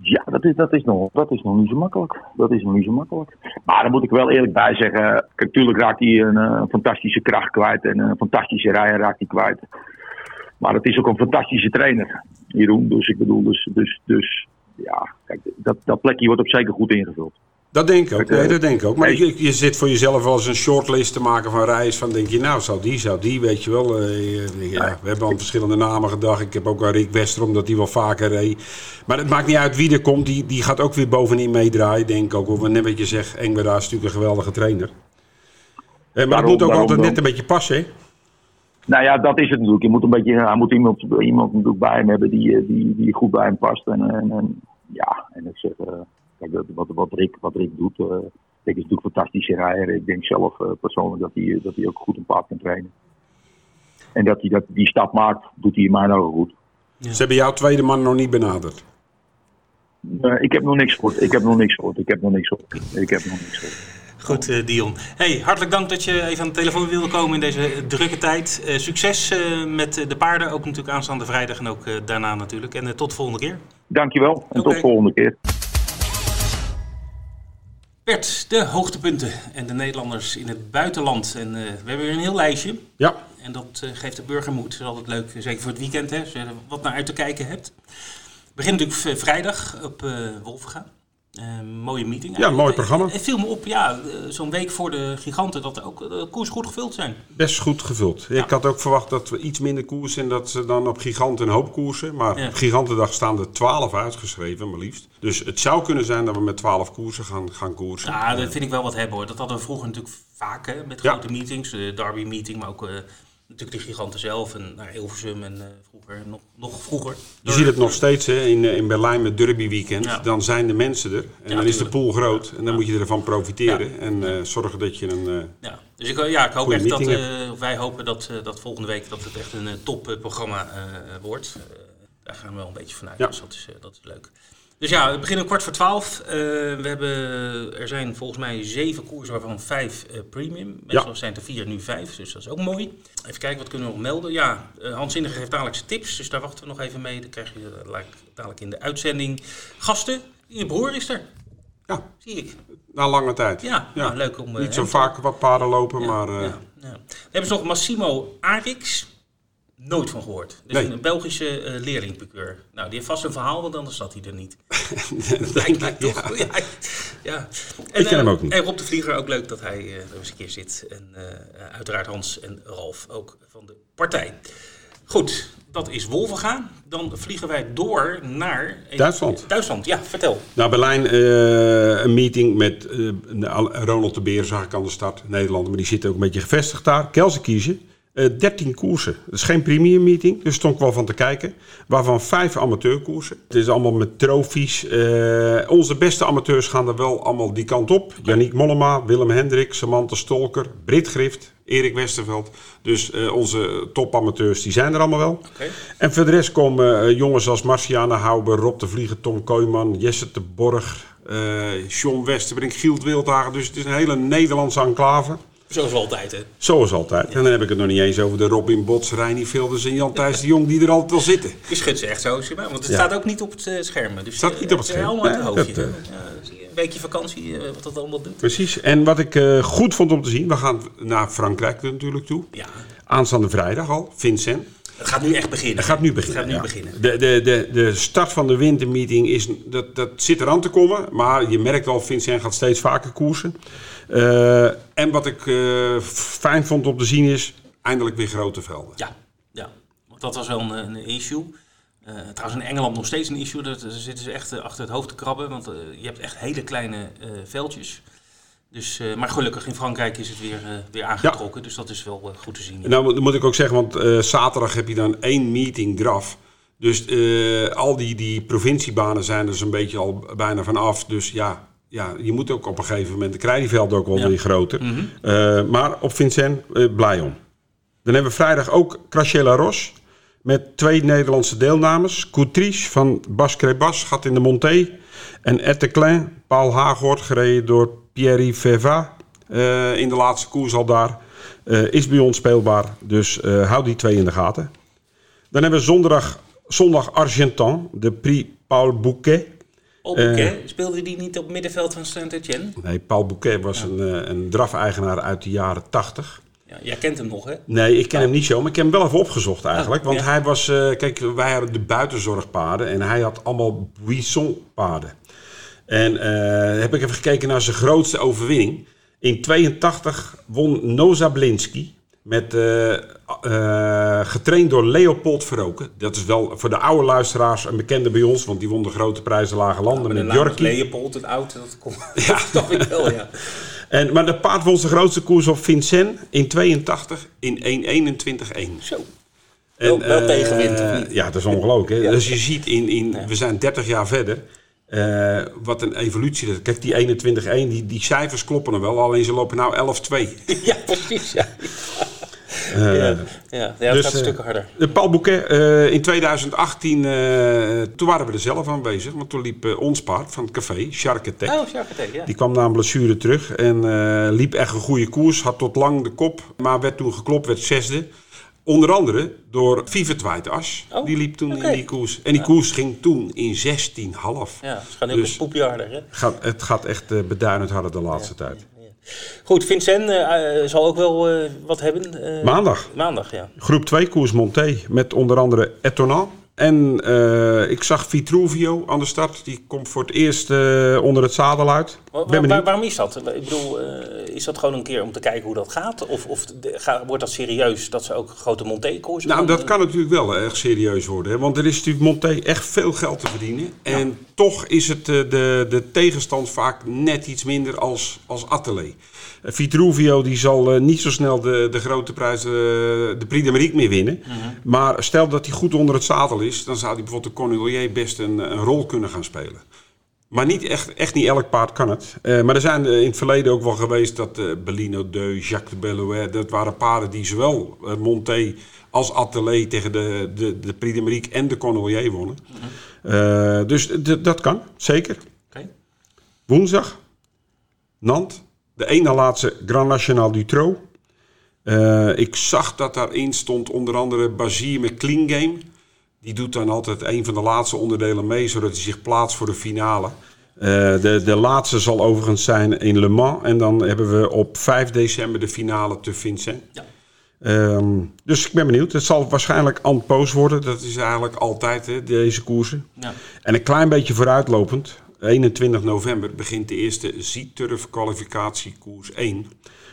Ja, dat is, dat, is nog, dat is nog niet zo makkelijk. Dat is nog niet zo makkelijk. Maar dan moet ik wel eerlijk bij zeggen. Natuurlijk raakt hij een, een fantastische kracht kwijt en een fantastische rijder raakt hij kwijt. Maar het is ook een fantastische trainer, Jeroen. Dus ik bedoel, dus, dus, dus ja, kijk, dat, dat plekje wordt op zeker goed ingevuld. Dat denk ik ook, nee, dat denk ik ook. Maar je, je zit voor jezelf wel eens een shortlist te maken van reis. Van denk je, nou, zou die, zou die, weet je wel. Uh, ja, we hebben al verschillende namen gedacht. Ik heb ook aan Rick Westerom, dat die wel vaker reed. Maar het maakt niet uit wie er komt. Die, die gaat ook weer bovenin meedraaien, denk ik ook. Of net wat je zegt, Engweda is natuurlijk een geweldige trainer. Eh, maar het moet ook altijd net een beetje passen, hè? Nou ja, dat is het natuurlijk. Je moet een beetje, hij moet iemand, iemand natuurlijk bij hem hebben die, die, die goed bij hem past. En, en, en ja, en ik zeg, uh, wat, wat, Rick, wat Rick doet, uh, Rick is natuurlijk een fantastische rijder. Ik denk zelf uh, persoonlijk dat hij, dat hij ook goed een paard kan trainen. En dat hij dat, die stap maakt, doet hij in mijn ogen goed. Ja. Ze hebben jouw tweede man nog niet benaderd? ik heb nog niks gehoord. Ik heb nog niks gehoord. Ik heb nog niks gehoord. Ik heb nog niks gehoord. Goed, uh, Dion. Hey, hartelijk dank dat je even aan de telefoon wilde komen in deze drukke tijd. Uh, succes uh, met de paarden, ook natuurlijk aanstaande vrijdag en ook daarna natuurlijk. En tot de volgende keer. Dankjewel en okay. tot de volgende keer. Bert, de hoogtepunten en de Nederlanders in het buitenland. En we hebben weer een heel lijstje. Ja. En dat geeft de burger moed. Dat is altijd leuk, zeker voor het weekend, hè, als je wat naar uit te kijken hebt. We beginnen natuurlijk vrijdag op Wolfga. Uh, mooie meeting. Ja, mooi programma. Het viel me op, ja, zo'n week voor de giganten, dat er ook de koers goed gevuld zijn. Best goed gevuld. Ja. Ik had ook verwacht dat we iets minder koers en dat ze dan op giganten een hoop koersen. Maar ja. op gigantendag staan er 12 uitgeschreven, maar liefst. Dus het zou kunnen zijn dat we met 12 koersen gaan, gaan koersen. Ja, dat vind ik wel wat hebben hoor. Dat hadden we vroeger natuurlijk vaak hè, met grote meetings. De Derby meeting, maar ook... Uh, natuurlijk de giganten zelf en naar Hilversum en uh, vroeger, nog, nog vroeger. Je ziet het nog steeds hè, in, in Berlijn met Derby Weekend. Ja. Dan zijn de mensen er en ja, dan is de pool groot en dan moet je ervan profiteren en uh, zorgen dat je een. Uh, ja. Dus ik, ja, ik hoop echt dat wij hopen dat, dat volgende week dat het echt een topprogramma wordt. daar gaan we wel een beetje vanuit, dus dat is, dat is leuk. Dus ja, we beginnen om kwart voor twaalf. Uh, we hebben, er zijn volgens mij zeven koersen, waarvan vijf uh, premium. Meestal zijn er vier, nu vijf, dus dat is ook mooi. Even kijken, wat kunnen we nog melden? Ja, uh, Hans Zinniger heeft dadelijk zijn tips, dus daar wachten we nog even mee. Dan krijg je dadelijk in de uitzending. Gasten, je broer is er. Ja. Zie ik. Na lange tijd. Ja, ja. Nou, leuk om... Niet zo vaak wat paarden lopen, ja, maar... Ja, Dan hebben ze nog Massimo Arix. Nooit van gehoord. Dus een Belgische uh. Nou, die heeft vast een verhaal, want anders zat hij er niet. Denk lijkt toch. Ja. ja. En, Ik ken hem eh, ook niet. En Rob de Vlieger, ook leuk dat hij eh, er eens een keer zit. En uiteraard Hans en Ralf, ook van de partij. Goed, dat is Wolvenga. Dan vliegen wij door naar... Duitsland. Duitsland, ja, vertel. Naar Berlijn, een meeting met Ronald de Beer zag ik aan de start, Nederland, Maar die zit ook een beetje gevestigd daar. Kelsenkiezen. Eh, 13 koersen. Dat is geen premier meeting, dus stond ik wel van te kijken. Waarvan vijf amateurkoersen. Het is allemaal met trofies. Eh, onze beste amateurs gaan er wel allemaal die kant op. Janiek Mollema, Willem Hendrik, Samantha Stolker, Brit Grift, Erik Westerveld. Dus eh, onze topamateurs, die zijn er allemaal wel. En voor de rest komen jongens als Marciane Houber, Rob de Vlieger, Tom Kooijman, Jesse de Borg, Sean John Westerbrink, Gield Wildhagen. Dus het is een hele Nederlandse enclave. Zoals altijd, hè? Zoals altijd. En dan heb ik het nog niet eens over de Robin Bots, Reinier Vilders en Jan Thijs de Jong die er altijd al zitten. Je schudt ze echt zo, want het Ja. staat ook niet op het uh, scherm. Dus Staat niet op het uh, scherm. Allemaal uit het Nee, hoofdje. dat, een weekje vakantie, wat dat allemaal doet. Precies. En wat ik eh, goed vond om te zien, we gaan naar Frankrijk natuurlijk toe. Ja, Aanstaande vrijdag al, Vincent. het gaat nu echt beginnen. Het gaat nu beginnen. Het gaat nu ja. beginnen. De, de, de, de start van de wintermeeting is, dat, dat zit eraan te komen. Maar je merkt wel, Vincent gaat steeds vaker koersen. Uh, en wat ik uh, fijn vond om te zien is, eindelijk weer grote velden. Ja, ja. want dat was wel een, een issue. Uh, trouwens in Engeland nog steeds een issue. Daar zitten ze echt achter het hoofd te krabben. Want je hebt echt hele kleine veldjes. Dus, maar gelukkig in Frankrijk is het weer, weer aangetrokken. Ja. Dus dat is wel goed te zien. Ja. Nou moet ik ook zeggen, want zaterdag heb je dan één meeting draf. Dus al die, die provinciebanen zijn er zo'n beetje al bijna vanaf. Dus ja, ja, je moet ook op een gegeven moment, dan krijg je die velden ook wel ja. weer groter. Mhm. Mm -hmm. maar op Vincent, blij om. Dan hebben we vrijdag ook Crachela Ros. Met twee Nederlandse deelnames. Coutriche van Bas Crebas gaat in de Monté. En Etterclin, Paul Haaghoort, gereden door Pierre Veva. Uh, in de laatste koers al daar. Is bij ons speelbaar. Dus houd die twee in de gaten. Dan hebben we zondag, zondag Argentan. De Prix Paul Bouquet. Paul Bouquet, speelde die niet op het middenveld van Saint-Etienne? Nee, Paul Bouquet was ja. een, een draf-eigenaar uit de jaren 80. Ja, jij kent hem nog, hè? Nee, ik ken hem niet zo, maar ik heb hem wel even opgezocht eigenlijk. Oh, want ja. hij was, uh, kijk, wij hadden de buitenzorgpaarden en hij had allemaal buissonpaarden. En uh, heb ik even gekeken naar zijn grootste overwinning. In 82 won Noza Blinsky met uh, uh, getraind door Leopold Verroken. Dat is wel voor de oude luisteraars een bekende bij ons, want die won de grote prijzen Lage Landen ja, met Jorki. Leopold, het oud, dat komt. Ja, dat ik wel, ja. En, maar de paard won zijn grootste koers op Vincent in 82 in 1.21.1. Zo. En, wel, wel uh, tegenwind, of niet? Ja, dat is ongelooflijk. ja. Dus je ziet, in, in, ja. we zijn 30 jaar verder. Uh, wat een evolutie. dat Kijk, die 21-1, die, die cijfers kloppen er wel. Alleen ze lopen nou 11-2. ja, precies. Ja. Uh, ja, ja, ja dus, gaat een stuk harder. De Paul Bouquet, uh, in 2018, uh, toen waren we er zelf aanwezig. Want toen liep ons paard van het café. Oh, Charketek, ja. Die kwam na een blessure terug en liep echt een goede koers. Had tot lang de kop, maar werd toen geklopt, werd zesde. Onder andere door Vivet As. Oh, die liep toen okay. in die koers. En die ja. koers ging toen in 16,5. Ja, gaan heel dus, poepje harder. Hè? Gaat, het gaat echt beduidend harder de laatste ja, tijd. Goed, Vincent uh, zal ook wel uh, wat hebben. maandag. Maandag, ja. Groep 2 koers Monté met onder andere Etonal. En uh, ik zag Vitruvio aan de start. Die komt voor het eerst uh, onder het zadel uit. Waar, waar, waarom is dat? Ik bedoel, uh, is dat gewoon een keer om te kijken hoe dat gaat? Of, of de, ga, wordt dat serieus dat ze ook grote Monté-koersen Nou, dat kan natuurlijk wel erg serieus worden. Hè? Want er is natuurlijk Monté echt veel geld te verdienen. En. Toch is het de, de tegenstand vaak net iets minder als, als Atelier. Vitruvio die zal uh, niet zo snel de, de grote prijs, de Prix d'Amérique meer winnen. -hmm. Maar stel dat hij goed onder het zadel is, dan zou hij bijvoorbeeld de Cornelier best een, een, rol kunnen gaan spelen. Maar niet echt, echt niet elk paard kan het. Uh, maar er zijn in het verleden ook wel geweest dat Bellino de Jacques de Bellois, dat waren paarden die zowel Monté als Atelier tegen de, de, de Prix d'Amérique en de Cornelier wonnen. -hmm. dus dat kan, zeker. Okay. Woensdag, Nantes, de ene laatste Grand National du Trot. ik zag dat daarin stond onder andere Basie met Clean Game. Die doet dan altijd een van de laatste onderdelen mee, zodat hij zich plaatst voor de finale. de, de laatste zal overigens zijn in Le Mans. En dan hebben we op 5 december de finale te Vincent. Ja. Ehm, dus ik ben benieuwd. Het zal waarschijnlijk Poos worden. Dat is eigenlijk altijd hè, deze koersen. Ja. En een klein beetje vooruitlopend. 21 november begint de eerste Z-Turf kwalificatiekoers 1.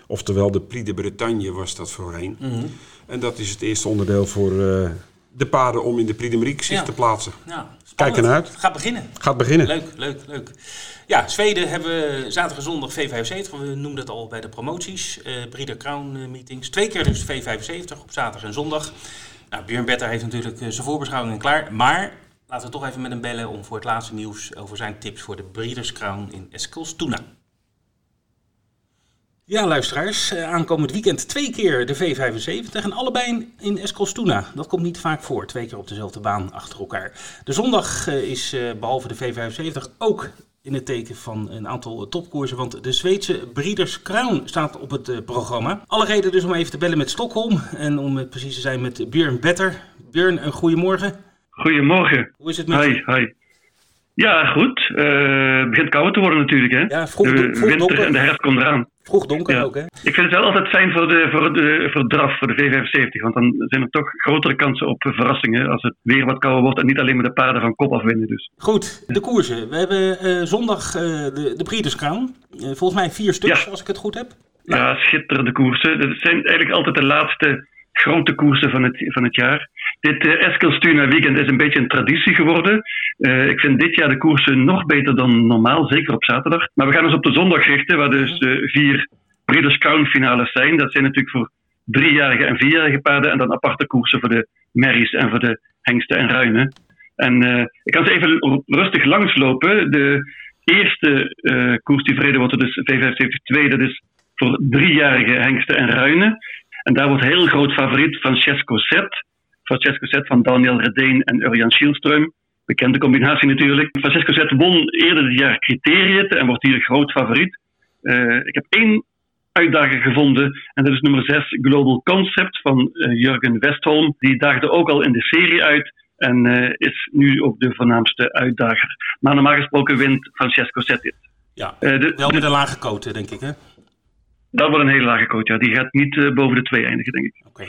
Oftewel de Prix de Bretagne was dat voorheen. Mm En dat is het eerste onderdeel voor uh, de paarden om in de Prix te plaatsen. Ja, Kijk ernaar uit. Gaat beginnen. Gaat beginnen. Leuk, leuk, leuk. Ja, Zweden hebben we zaterdag en zondag V75. We noemden het al bij de promoties. Uh, Breeder Crown uh, meetings. Twee keer dus V75 op zaterdag en zondag. Nou, Björn Better heeft natuurlijk uh, zijn voorbeschouwingen klaar. Maar laten we toch even met hem bellen om voor het laatste nieuws over zijn tips voor de Breeders Crown in Eskilstuna. Ja, luisteraars, aankomend weekend twee keer de V75 en allebei in Eskilstuna. Dat komt niet vaak voor, twee keer op dezelfde baan achter elkaar. De zondag is behalve de V75 ook in het teken van een aantal topkoersen. Want de Zweedse Breeders Crown staat op het eh, programma. Alle reden dus om even te bellen met Stockholm. En om precies te zijn met Björn Better. Björn, een goedemorgen. Goedemorgen. Hoe is het met je? Hi. Ja, goed. Uh, het begint kouder te worden natuurlijk. Hè? Ja, vroeg, de winter donker. en de herfst komt eraan. Vroeg donker ook, hè? Ik vind het wel altijd fijn voor de, voor de voor draf, voor de V75. Want dan zijn er toch grotere kansen op verrassingen als het weer wat kouder wordt en niet alleen maar de paarden van kop afwinnen. Dus. Goed, de koersen. We hebben uh, zondag uh, de, de Breeders Crown. volgens mij vier stuks, als ik het goed heb. Nou. Ja, schitterende koersen. Dat zijn eigenlijk altijd de laatste grote koersen van het, van het jaar. Dit uh, Eskilstuna weekend is een beetje een traditie geworden. Uh, ik vind dit jaar de koersen nog beter dan normaal, zeker op zaterdag. Maar we gaan ons op de zondag richten, waar dus uh, vier Breeders' Crown finales zijn. Dat zijn natuurlijk voor driejarige en vierjarige paarden. En dan aparte koersen voor de merries en voor de hengsten en ruinen. En ik kan ze even rustig langslopen. De eerste koers die verreden wordt, dus V75-2, dat is voor driejarige hengsten en ruinen. En daar wordt heel groot favoriet Francesco Zet. Francesco Zet van Daniel Redeen en Urjan Schielström. Bekende combinatie natuurlijk. Francesco Zet won eerder dit jaar criteriën en wordt hier groot favoriet. Uh, ik heb één uitdager gevonden en dat is nummer 6 Global Concept van uh, Jurgen Westholm. Die daagde ook al in de serie uit en uh, is nu ook de voornaamste uitdager. Maar normaal gesproken wint Francesco Zet dit. Ja, de, wel met een lage cote, denk ik hè? Dat wordt een hele lage coach. Ja. Die gaat niet uh, boven de twee eindigen, denk ik. Okay.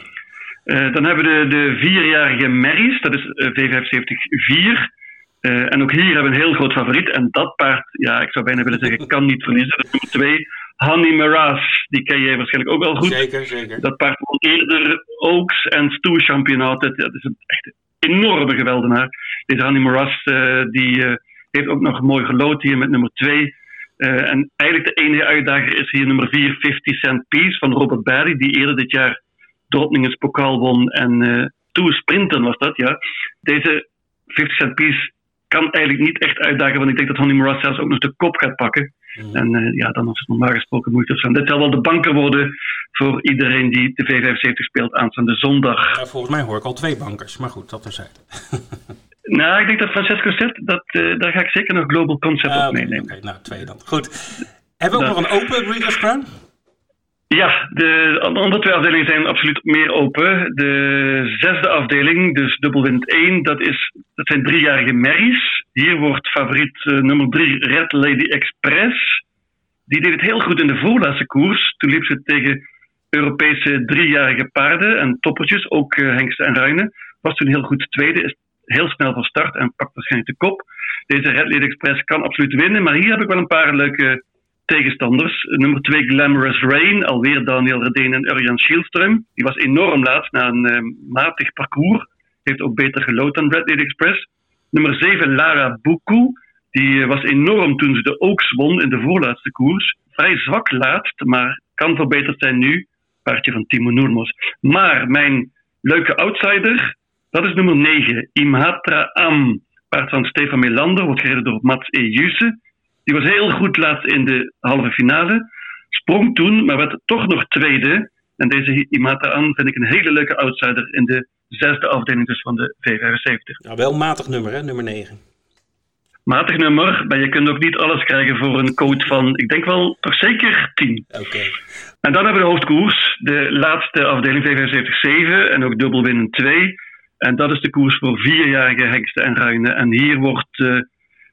Uh, dan hebben we de, de vierjarige Merries. Dat is uh, V75 en ook hier hebben we een heel groot favoriet. En dat paard, ja, ik zou bijna willen zeggen, kan niet verliezen. Dat is nummer twee. Honey Miraz, die ken jij waarschijnlijk ook wel goed. Zeker, zeker. Dat paard won eerder Oaks en Stoer Championat. Dat, is een echt enorme geweldenaar. Deze Honey Miraz, die heeft ook nog mooi gelood hier met nummer 2. Uh, en eigenlijk de enige uitdager is hier nummer 4, 50 Cent Piece van Robert Barry, die eerder dit jaar Drottningens pokaal won en uh, Tour Sprinten was dat, ja. Deze 50 Cent Piece kan eigenlijk niet echt uitdagen, want ik denk dat Honey Moras zelfs ook nog de kop gaat pakken. Mm. En uh, ja, dan is het normaal gesproken moeilijk zijn. Dit zal wel de banker worden voor iedereen die de V75 speelt aanstaande zondag. Ja, volgens mij hoor ik al twee bankers, maar goed, dat terzijde. Nou, ik denk dat Francesco zet, dat, uh, daar ga ik zeker nog Global Concept uh, op meenemen. Oké, okay, nou, twee dan. Goed. Hebben we ook nog een open Breeders' Crown? Ja, de andere twee afdelingen zijn absoluut meer open. De zesde afdeling, dus dubbelwind 1, dat, is, dat zijn driejarige merries. Hier wordt favoriet uh, nummer 3 Red Lady Express. Die deed het heel goed in de voorlaatste koers. Toen liep ze tegen Europese driejarige paarden en toppertjes, ook uh, hengsten en ruinen. Was toen heel goed tweede, is heel snel van start en pakt waarschijnlijk de kop. Deze Red Lady Express kan absoluut winnen, maar hier heb ik wel een paar leuke tegenstanders. Nummer 2 Glamorous Rain, alweer Daniel Redeen en Urjan Schielström. Die was enorm laat na een uh, matig parcours. Heeft ook beter gelood dan Red Lady Express. Nummer 7 Lara Buku. Die uh, was enorm toen ze de Oaks won in de voorlaatste koers. Vrij zwak laatst, maar kan verbeterd zijn nu. Paardje van Timo Noermos. Maar mijn leuke outsider, dat is nummer 9, Imhatra Am. Paard van Stefan Melander, wordt gereden door Mats E. Jusse. Die was heel goed laatst in de halve finale. Sprong toen, maar werd toch nog tweede. En deze Imhatra Am vind ik een hele leuke outsider in de zesde afdeling dus van de V75. Ja, wel matig nummer, hè? Nummer 9. matig nummer, maar je kunt ook niet alles krijgen voor een code van, ik denk wel, toch zeker 10. Oké. En dan hebben we de hoofdkoers, de laatste afdeling 75-7 en ook dubbelwinnen 2. En dat is de koers voor vierjarige hengsten en ruinen. En hier wordt uh,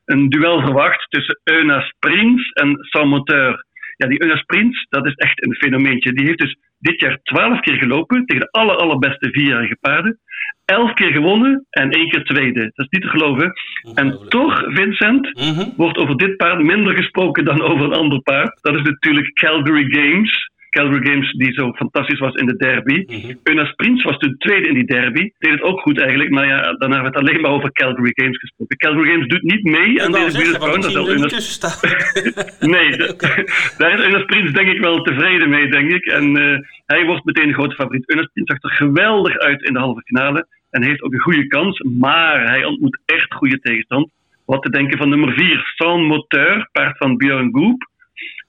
een duel verwacht tussen Euna Prins en Sam Moteur. Ja, die Euna Prins, dat is echt een fenomeentje. Die heeft dus dit jaar twaalf keer gelopen tegen de aller, allerbeste vierjarige paarden. Elf keer gewonnen en één keer tweede. Dat is niet te geloven. En toch, Vincent, Mhm. wordt over dit paard minder gesproken dan over een ander paard. Dat is natuurlijk Calgary Games. Calgary Games die zo fantastisch was in de derby. Euna Prins was toen tweede in die derby. Deed het ook goed eigenlijk, maar ja, daarna hebben we het alleen maar over Calgary Games gesproken. Calgary Games doet niet mee Ik aan deze zie Dat. Nee, de- daar is Earnest Prins denk ik wel tevreden mee, denk ik. En eh, hij wordt meteen de grote favoriet. Earnest Prins zag er geweldig uit in de halve finale. En heeft ook een goede kans. Maar hij ontmoet echt goede tegenstand. Wat te denken van nummer 4, Sans Moteur, paard van Björn Goop.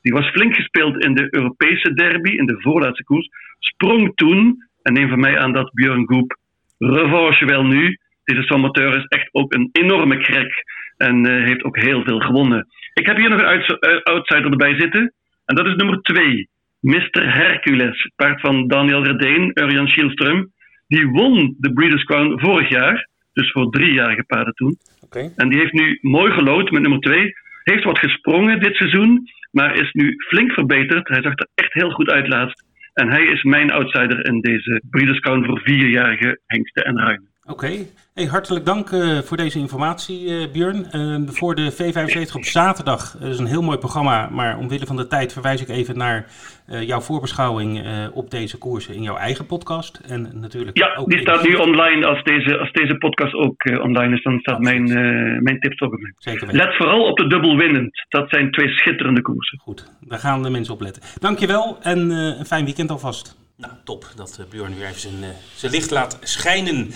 Die was flink gespeeld in de Europese derby, in de voorlaatste koers. Sprong toen, en neem van mij aan dat Björn Goop revanche wel nu. Deze Sans Moteur is echt ook een enorme krek. En eh, heeft ook heel veel gewonnen. Ik heb hier nog een eh, outsider erbij zitten. En dat is nummer 2. Mr. Hercules. Paard van Daniel Redeen, Urian Schielström. Die won de Breeders' Crown vorig jaar. Dus voor driejarige paarden toen. Oké. En die heeft nu mooi gelood met nummer 2. Heeft wat gesprongen dit seizoen. Maar is nu flink verbeterd. Hij zag er echt heel goed uit laatst. En hij is mijn outsider in deze Breeders' Crown voor vierjarige hengsten en ruinen. Oké. Hey, hartelijk dank eh, voor deze informatie, eh Björn. Eh, voor de V75 op zaterdag. Dat is een heel mooi programma, maar omwille van de tijd verwijs ik even naar eh, jouw voorbeschouwing eh, op deze koersen in jouw eigen podcast. En natuurlijk Ja, ook die in- staat nu online als deze, als deze podcast ook eh, online is. Dan staat mijn, eh, mijn tips ook online. Zeker weten. Let vooral op de dubbel winnend. Dat zijn twee schitterende koersen. Goed, daar gaan de mensen op letten. Dankjewel en eh, een fijn weekend alvast. Nou, top dat eh, Björn weer even zijn, eh, zijn licht laat schijnen.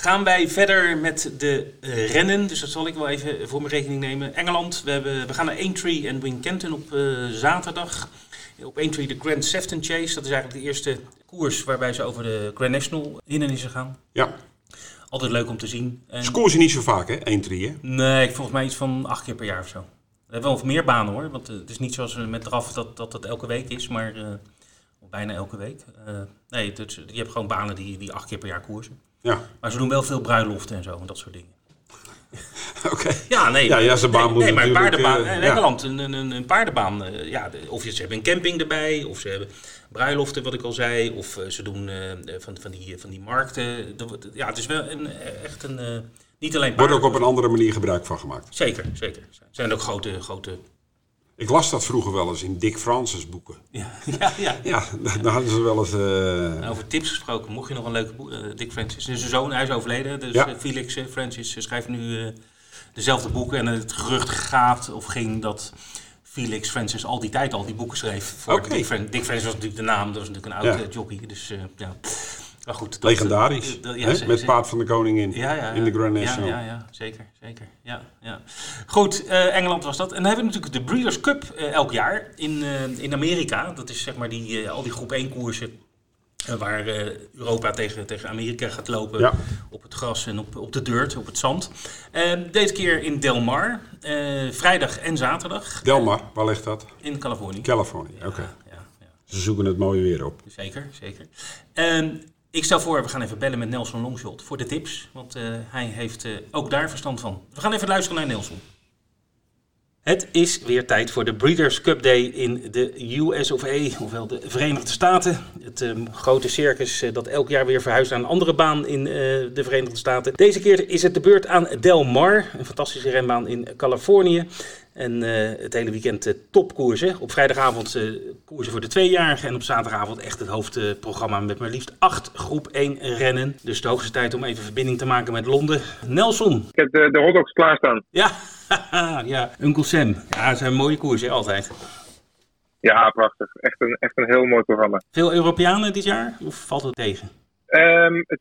Gaan wij verder met de eh, rennen, dus dat zal ik wel even voor mijn rekening nemen. Engeland, we, hebben, we gaan naar Aintree en Wincanton op eh, zaterdag. Op Aintree de Grand Sefton Chase, dat is eigenlijk de eerste koers waarbij ze over de Grand National hindernissen gaan. Ja, Altijd leuk om te zien. En- scoren ze niet zo vaak, hè? 1-3, hè? Nee, volgens mij iets van acht keer per jaar of zo. We hebben wel meer banen hoor, want eh, het is niet zoals met draf dat, dat dat elke week is, maar bijna elke week. Nee, je hebt gewoon banen die, die acht keer per jaar koersen. Ja, Maar ze doen wel veel bruiloften en zo en dat soort dingen. oké. Ja, nee. Ja, ja, zijn baan nee, moet nee, maar een paardenbaan. eh, in ja. Engeland, een, een, een paardenbaan. eh, ja, of ze hebben een camping erbij, of ze hebben bruiloften, wat ik al zei. Of eh, ze doen van, van, die, van die markten. Ja, het is wel een, echt een... niet alleen Wordt ook op een andere manier gebruik van gemaakt. Zeker, zeker. Er zijn ook grote, grote... Ik las dat vroeger wel eens in Dick Francis boeken. Ja, ja, ja. Ja, daar hadden ze wel eens... eh, Over tips gesproken, mocht je nog een leuke boek... eh, Dick Francis, zijn zoon, hij is overleden. Dus Ja. eh, Felix Francis schrijft nu dezelfde boeken. En het gerucht gaat of ging dat Felix Francis al die tijd al die boeken schreef. Voor. Dick, Dick Francis was natuurlijk de naam, dat was natuurlijk een oud Ja. eh, jockey. Dus ja, maar goed. dat- legendarisch. eh, dat- ja, Met paard van de koningin ja, ja, in de Grand ja, National. Ja, ja, zeker, zeker. Ja, ja. Goed, eh, Engeland was dat. En dan hebben we natuurlijk de Breeders' Cup eh, elk jaar in, in Amerika. Dat is zeg maar die, al die groep 1 koersen waar Europa tegen, tegen Amerika gaat lopen Ja. op het gras en op, op de dirt, op het zand. Deze keer in Del Mar, vrijdag en zaterdag Delmar, waar ligt dat? in Californië. Californië, oké. Ja, ja, ja. Ze zoeken het mooie weer op. Zeker, zeker. En ik stel voor, we gaan even bellen met Nelson Longshot voor de tips. Want eh, hij heeft eh, ook daar verstand van. We gaan even luisteren naar Nelson. Het is weer tijd voor de Breeders' Cup Day in de US of A, ofwel de Verenigde Staten. Het ehm, grote circus eh, dat elk jaar weer verhuist naar een andere baan in de Verenigde Staten. Deze keer is het de beurt aan Del Mar, een fantastische renbaan in Californië. En eh, het hele weekend eh, topkoersen. Op vrijdagavond eh, koersen voor de tweejarigen. En op zaterdagavond echt het hoofdprogramma met maar liefst acht groep 1 rennen. Dus de hoogste tijd om even verbinding te maken met Londen. Nelson. Ik heb de, de hotdogs klaarstaan. Ja, ja. Uncle Sam. Ja, zijn mooie koersen altijd. Ja, prachtig. Echt een, echt een heel mooi programma. Veel Europeanen dit jaar? Of valt het tegen? Ehm, het,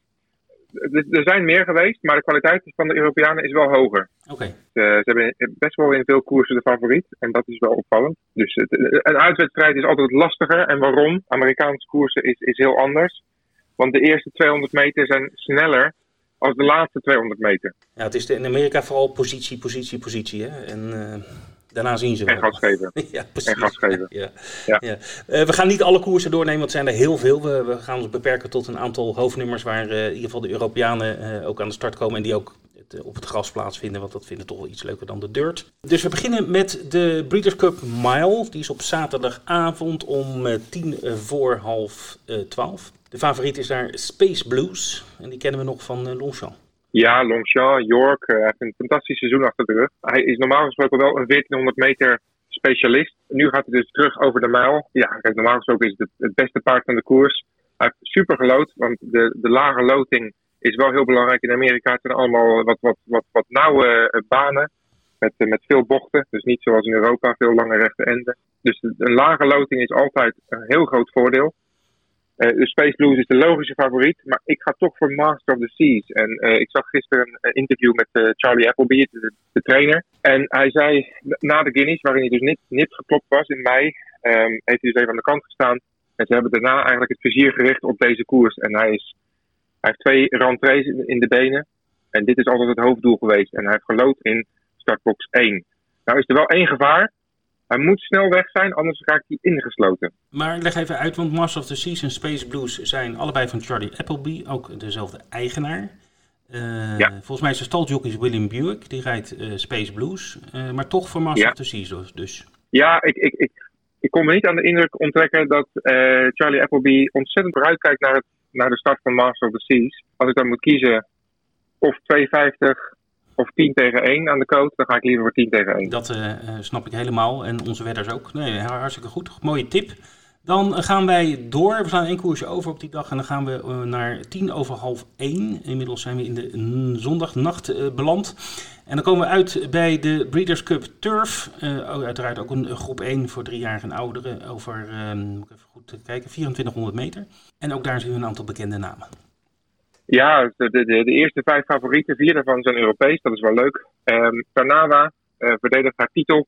er- zijn meer geweest, maar de kwaliteit van de Europeanen is wel hoger. Oké. Eh, ze hebben best wel in veel koersen de favoriet. En dat is wel opvallend. Dus het- een uitwedstrijd is altijd lastiger. En waarom? Amerikaanse koersen is, is heel anders. Want de eerste 200 meter zijn sneller als de laatste 200 meter. Ja, het is in Amerika vooral positie, positie, positie. Hè? En daarna zien ze wel. En gas geven. ja, precies. En gas geven. Ja. ja. ja. we gaan niet alle koersen doornemen, want zijn er heel veel. We, we gaan ons beperken tot een aantal hoofdnummers waar in ieder geval de Europeanen ook aan de start komen. En die ook eh, op het gras plaatsvinden, want dat vinden toch wel iets leuker dan de dirt. Dus we beginnen met de Breeders' Cup Mile. Die is op zaterdagavond om eh, tien voor half twaalf. De favoriet is daar Space Blues. En die kennen we nog van Longchamp. Ja, Longchamp, York. Hij heeft een fantastisch seizoen achter de rug. Hij is normaal gesproken wel een 1400 meter specialist. Nu gaat hij dus terug over de mijl. Ja, normaal gesproken is het het beste paard van de koers. Hij heeft super gelood, want de, de lage loting is wel heel belangrijk in Amerika. Het zijn allemaal wat, wat, wat, wat nauwe eh, banen met, eh, met veel bochten. Dus niet zoals in Europa, veel lange rechte enden. Dus een lage loting is altijd een heel groot voordeel. Uh, de Space Blues is de logische favoriet, maar ik ga toch voor Master of the Seas. En uh, ik zag gisteren een interview met Charlie Appleby, de, trainer. En hij zei na de Guineas, waarin hij dus niet, geklopt was in mei, um, heeft hij dus even aan de kant gestaan. En ze hebben daarna eigenlijk het vizier gericht op deze koers. En hij is hij heeft twee rentrées in de benen. En dit is altijd het hoofddoel geweest. En hij heeft gelood in startbox 1. Nou is er wel één gevaar. Hij moet snel weg zijn, anders raakt hij ingesloten. Maar leg even uit, want Mars of the Seas en Space Blues zijn allebei van Charlie Appleby, ook dezelfde eigenaar. Uh, ja. Volgens mij is de staljockey William Buick, die rijdt uh, Space Blues, uh, maar toch voor Mars ja. of the Seas dus, dus. Ja, ik, ik, ik, ik kon me niet aan de indruk onttrekken dat Charlie Appleby ontzettend vooruitkijkt naar het naar de start van Master of the Seas. Als ik dan moet kiezen of 2,50 of 10 tegen 1 aan de coach, dan ga ik liever voor 10 tegen 1. Dat uh, snap ik helemaal en onze wedders ook. Nee, hartstikke goed. Mooie tip. Dan gaan wij door. We slaan één koersje over op die dag en dan gaan we uh, naar tien over half één. Inmiddels zijn we in de zondagnacht beland. En dan komen we uit bij de Breeders' Cup Turf. Uiteraard ook een groep 1 voor driejarigen en ouderen over, moet ik even goed kijken, 2400 meter. En ook daar zien we een aantal bekende namen. Ja, de, de, de eerste vijf favorieten, vier daarvan zijn Europees, dat is wel leuk. Um, Tarnawa verdedigt haar titel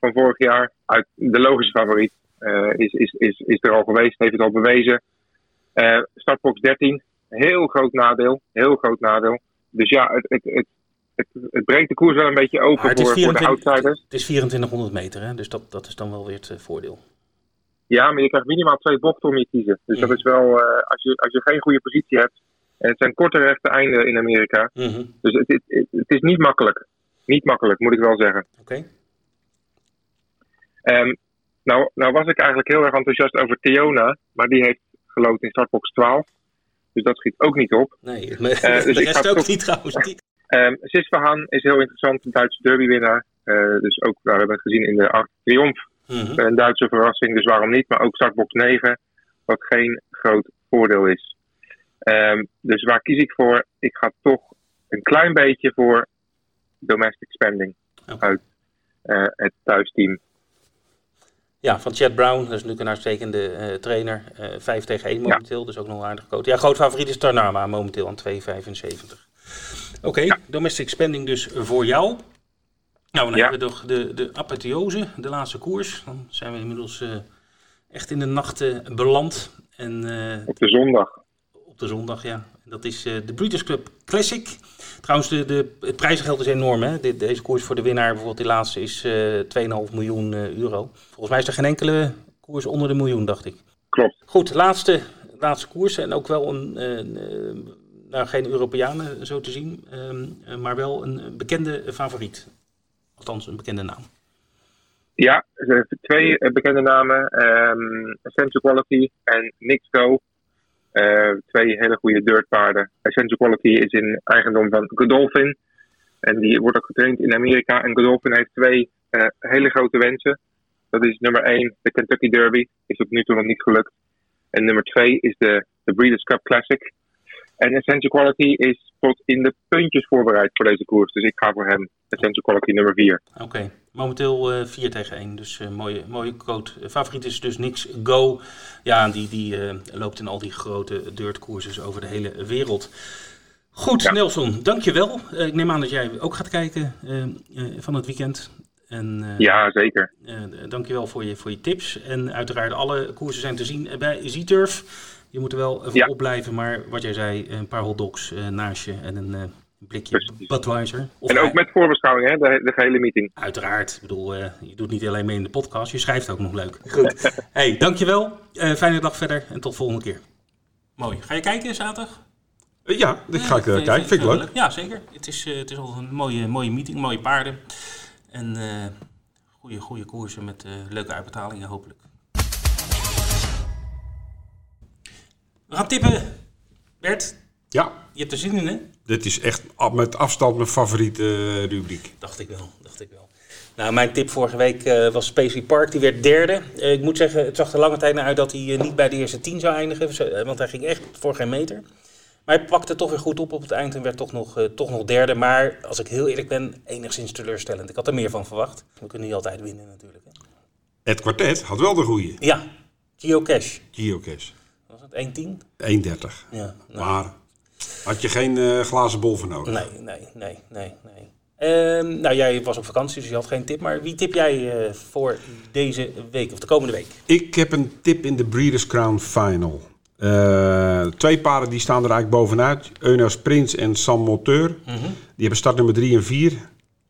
van vorig jaar uit de logische favoriet. Uh, is, is, is, is er al geweest, heeft het al bewezen. Uh, startbox 13, heel groot nadeel. Heel groot nadeel. Dus ja, het, het, het, het, het breekt de koers wel een beetje open voor, 24, voor de outsiders. Het is 2400 meter, hè? dus dat, dat is dan wel weer het voordeel. Ja, maar je krijgt minimaal twee bochten om je te kiezen. Dus dat is wel, als, je, als je geen goede positie hebt. En het zijn korte rechte einden in Amerika. Mm -hmm. Dus het, het, is niet makkelijk. Niet makkelijk, moet ik wel zeggen. Oké. Okay. Um, nou, nou was ik eigenlijk heel erg enthousiast over Theona, maar die heeft geloot in startbox 12. Dus dat schiet ook niet op. Nee, uh, dus de rest ook toch... niet trouwens. Um, Sis Verhaan is heel interessant, een Duitse derbywinnaar. Uh, dus ook, nou, we hebben het gezien in de 8 Triomf. Mm -hmm. Een Duitse verrassing, dus waarom niet? Maar ook startbox 9, wat geen groot voordeel is. Um, dus waar kies ik voor? Ik ga toch een klein beetje voor domestic spending okay. uit uh, het thuisteam. Ja, van Chad Brown, dat is natuurlijk een uitstekende uh, trainer. Uh, 5 tegen 1 momenteel, ja. dus ook nog aardig gecoacht. Ja, groot favoriet is Tarnama momenteel aan 2,75. Oké, okay, ja. domestic spending dus voor jou. Nou, dan ja. hebben we nog de, de apotheose, de laatste koers. Dan zijn we inmiddels echt in de nacht beland. En, op de zondag. De zondag, ja. Dat is de Breeders' Club Classic. Trouwens, de, de, het prijzengeld is enorm. Hè? De, deze koers voor de winnaar, bijvoorbeeld die laatste, is uh, 2,5 miljoen uh, euro. Volgens mij is er geen enkele koers onder de miljoen, dacht ik. Klopt. Goed, laatste, laatste koers. En ook wel een, nou, geen Europeanen zo te zien, ehm, maar wel een bekende favoriet. Althans, een bekende naam. Ja, twee bekende namen. Um, Essential Quality en Nixco. Uh, twee hele goede dirtpaarden. Essential Quality is in eigendom van Godolphin. En die wordt ook getraind in Amerika. En Godolphin heeft twee uh, hele grote wensen. Dat is nummer één, de Kentucky Derby. Is tot nu toe nog niet gelukt. En nummer twee is de, de Breeders' Cup Classic. En Essential Quality is tot in de puntjes voorbereid voor deze koers. Dus ik ga voor hem Essential Quality nummer 4. Oké. Momenteel uh, 4 tegen 1. Dus uh, mooie, mooie code. Favoriet is dus niks Go. Ja, die, die uh, loopt in al die grote dirtkoersen over de hele wereld. Goed, ja. Nelson, dankjewel. Uh, ik neem aan dat jij ook gaat kijken van het weekend. En, ja, zeker. dankjewel voor je, voor je tips. En uiteraard alle koersen zijn te zien bij Z-Turf. Je moet er wel even Ja. op blijven, maar wat jij zei, een paar hotdogs eh, naast je en een eh, blikje Precies. Budweiser. Of En ook met voorbeschouwing, hè, de, de gehele meeting. Uiteraard. Ik bedoel, eh, je doet niet alleen mee in de podcast, je schrijft ook nog leuk. Goed. hey, dankjewel. Eh fijne dag verder en tot volgende keer. Mooi. Ga je kijken zaterdag? Eh, Ja, ik ga ik, kijken. Vind ik wel leuk. Ja, zeker. Het is, eh, het is al een mooie, mooie meeting, mooie paarden. En eh goede, goede koersen met leuke uitbetalingen hopelijk. We gaan tippen. Bert, Ja, je hebt er zin in hè? Dit is echt met afstand mijn favoriete eh, rubriek. Dacht ik wel, dacht ik wel. Nou, mijn tip vorige week eh, was Spacey Park. Die werd derde. Eh, ik moet zeggen, het zag er lange tijd naar uit dat hij niet bij de eerste tien zou eindigen. Want hij ging echt voor geen meter. Maar hij pakte toch weer goed op op het eind en werd toch nog, toch nog derde. Maar als ik heel eerlijk ben, enigszins teleurstellend. Ik had er meer van verwacht. We kunnen niet altijd winnen natuurlijk. Hè. Het kwartet had wel de goeie. Ja, Geocache. Geocache. Was het 1-10? 1,30. Ja. Nou, Maar had je geen eh, glazen bol voor nodig. nee, nee, nee, nee, nee. Ehm, nou, jij was op vakantie, dus je had geen tip. Maar wie tip jij eh, voor deze week of de komende week? Ik heb een tip in de Breeders' Crown Final. Eh, twee paarden die staan er eigenlijk bovenuit. Eunice Prins en Sam Moteur. Die hebben start nummer 3 en 4.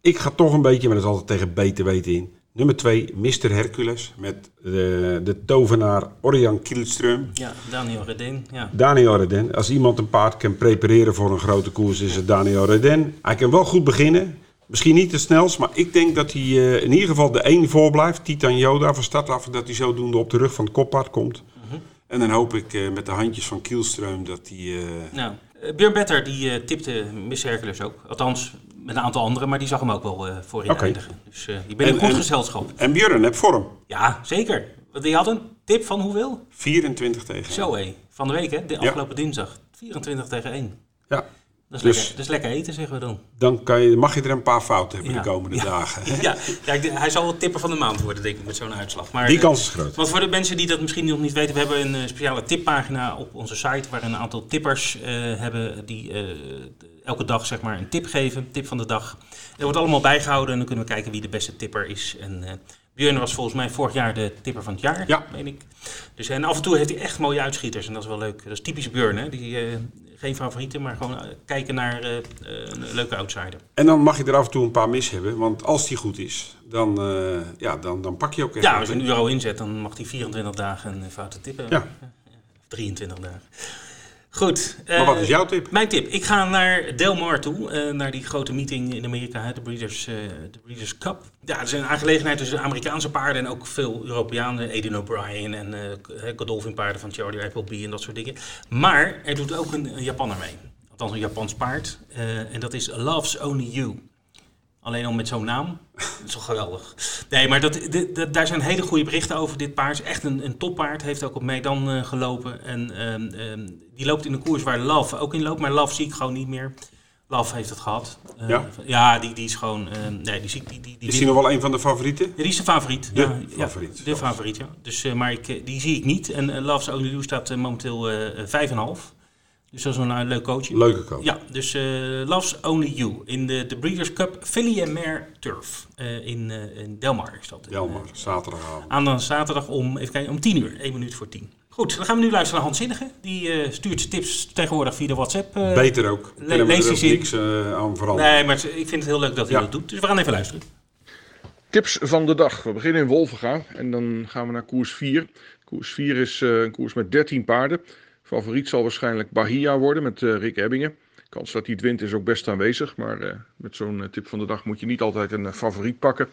Ik ga toch een beetje, maar dat is altijd tegen beter weten in. Nummer 2, Mr. Hercules. Met de, de tovenaar Orjan Kielström. Ja, Daniel Redin. Ja. Daniel Reden. Als iemand een paard kan prepareren voor een grote koers, is het Daniel Reden. Hij kan wel goed beginnen. Misschien niet het snelst, maar ik denk dat hij eh, in ieder geval de 1 voor blijft. Titan Yoda van start af. Dat hij zodoende op de rug van het koppaard komt. En dan hoop ik eh, met de handjes van Kielström dat hij... eh, Nou, eh, Björn Better die eh, tipte Miss Hercules ook. Althans, met een aantal anderen, maar die zag hem ook wel eh voorin Oké. eindigen. Dus eh je bent En- een goed en- gezelschap. En Björn heb vorm. Ja, zeker. Die had een tip van hoeveel? 24 tegen. Zo hé, van de week hè, de afgelopen dinsdag. 24 tegen 1. Ja. Dat is, Dus- lekker, dat is lekker eten, zeggen we dan. Dan kan je, mag je er een paar fouten hebben Ja. de komende Ja. dagen. Ja, hij zal wel tipper van de maand worden, denk ik, met zo'n uitslag. Maar, Die eh, kans is groot. Want voor de mensen die dat misschien nog niet weten, we hebben een eh, speciale tippagina op onze site waar een aantal tippers eh, hebben die eh, elke dag zeg maar een tip geven, tip van de dag. Er wordt allemaal bijgehouden en dan kunnen we kijken wie de beste tipper is. En eh Björn was volgens mij vorig jaar de tipper van het jaar, Ja. meen ik. Dus, en af en toe heeft hij echt mooie uitschieters en dat is wel leuk. Dat is typisch Björn, hè? Die, eh, geen favorieten, maar gewoon eh, kijken naar eh, eh, een leuke outsider. En dan mag je er af en toe een paar mis hebben. Want als die goed is, dan, eh, ja, dan, dan pak je ook echt Ja, als je een euro inzet, dan mag hij 24 dagen een foute tippen. Ja. Of 23 dagen. Goed. Maar wat eh, is jouw tip? Mijn tip. Ik ga naar Del Mar toe, eh, naar die grote meeting in Amerika, de Breeders, eh, de Breeders Cup. Ja, het is een aangelegenheid tussen Amerikaanse paarden en ook veel Europeanen. Aiden O'Brien en eh Godolphin paarden van Charlie Appleby en dat soort dingen. Maar er doet ook een, een Japanner mee. Althans een Japans paard. eh, en dat is Loves Only You. Alleen al met zo'n naam. Dat is wel geweldig. Nee, maar dat, daar zijn hele goede berichten over. Dit paard is echt een, een toppaard. Heeft ook op Medan uh, gelopen. En ehm, ehm, die loopt in een koers waar Love ook in loopt. Maar Love zie ik gewoon niet meer. Love heeft het gehad. Eh, ja? ja, die, die is gewoon... Uh, nee, die, die, die, die is die nog wel een van de favorieten? Die is de favoriet. De ja, favoriet. Ja, de favoriet, ja. Dus, maar ik, die zie ik niet. En Love's Only staat momenteel 5,5. Dus dat is een eh, leuk coachje. Leuke koop. Ja, dus eh Love's Only You in de, de Breeders' Cup Filly and Mare Turf eh, in, eh in Delmar is dat. Delmar, zaterdagavond. Aan de zaterdag om, even kijken, om 10 uur, 1 minuut voor 10. Goed, dan gaan we nu luisteren naar Hans Zinnige. Die eh, stuurt zijn tips tegenwoordig via de WhatsApp. Beter ook. le- lees er die zin. niks aan veranderen. Nee, maar ik vind het heel leuk dat hij Ja. dat doet. Dus we gaan even luisteren. Tips van de dag. We beginnen in Wolvenga en dan gaan we naar koers 4. Koers 4 is eh, een koers met 13 paarden. Favoriet zal waarschijnlijk Bahia worden met eh, Rick Ebbingen. Kans dat hij het wint is ook best aanwezig. Maar eh, met zo'n eh, tip van de dag moet je niet altijd een favoriet pakken.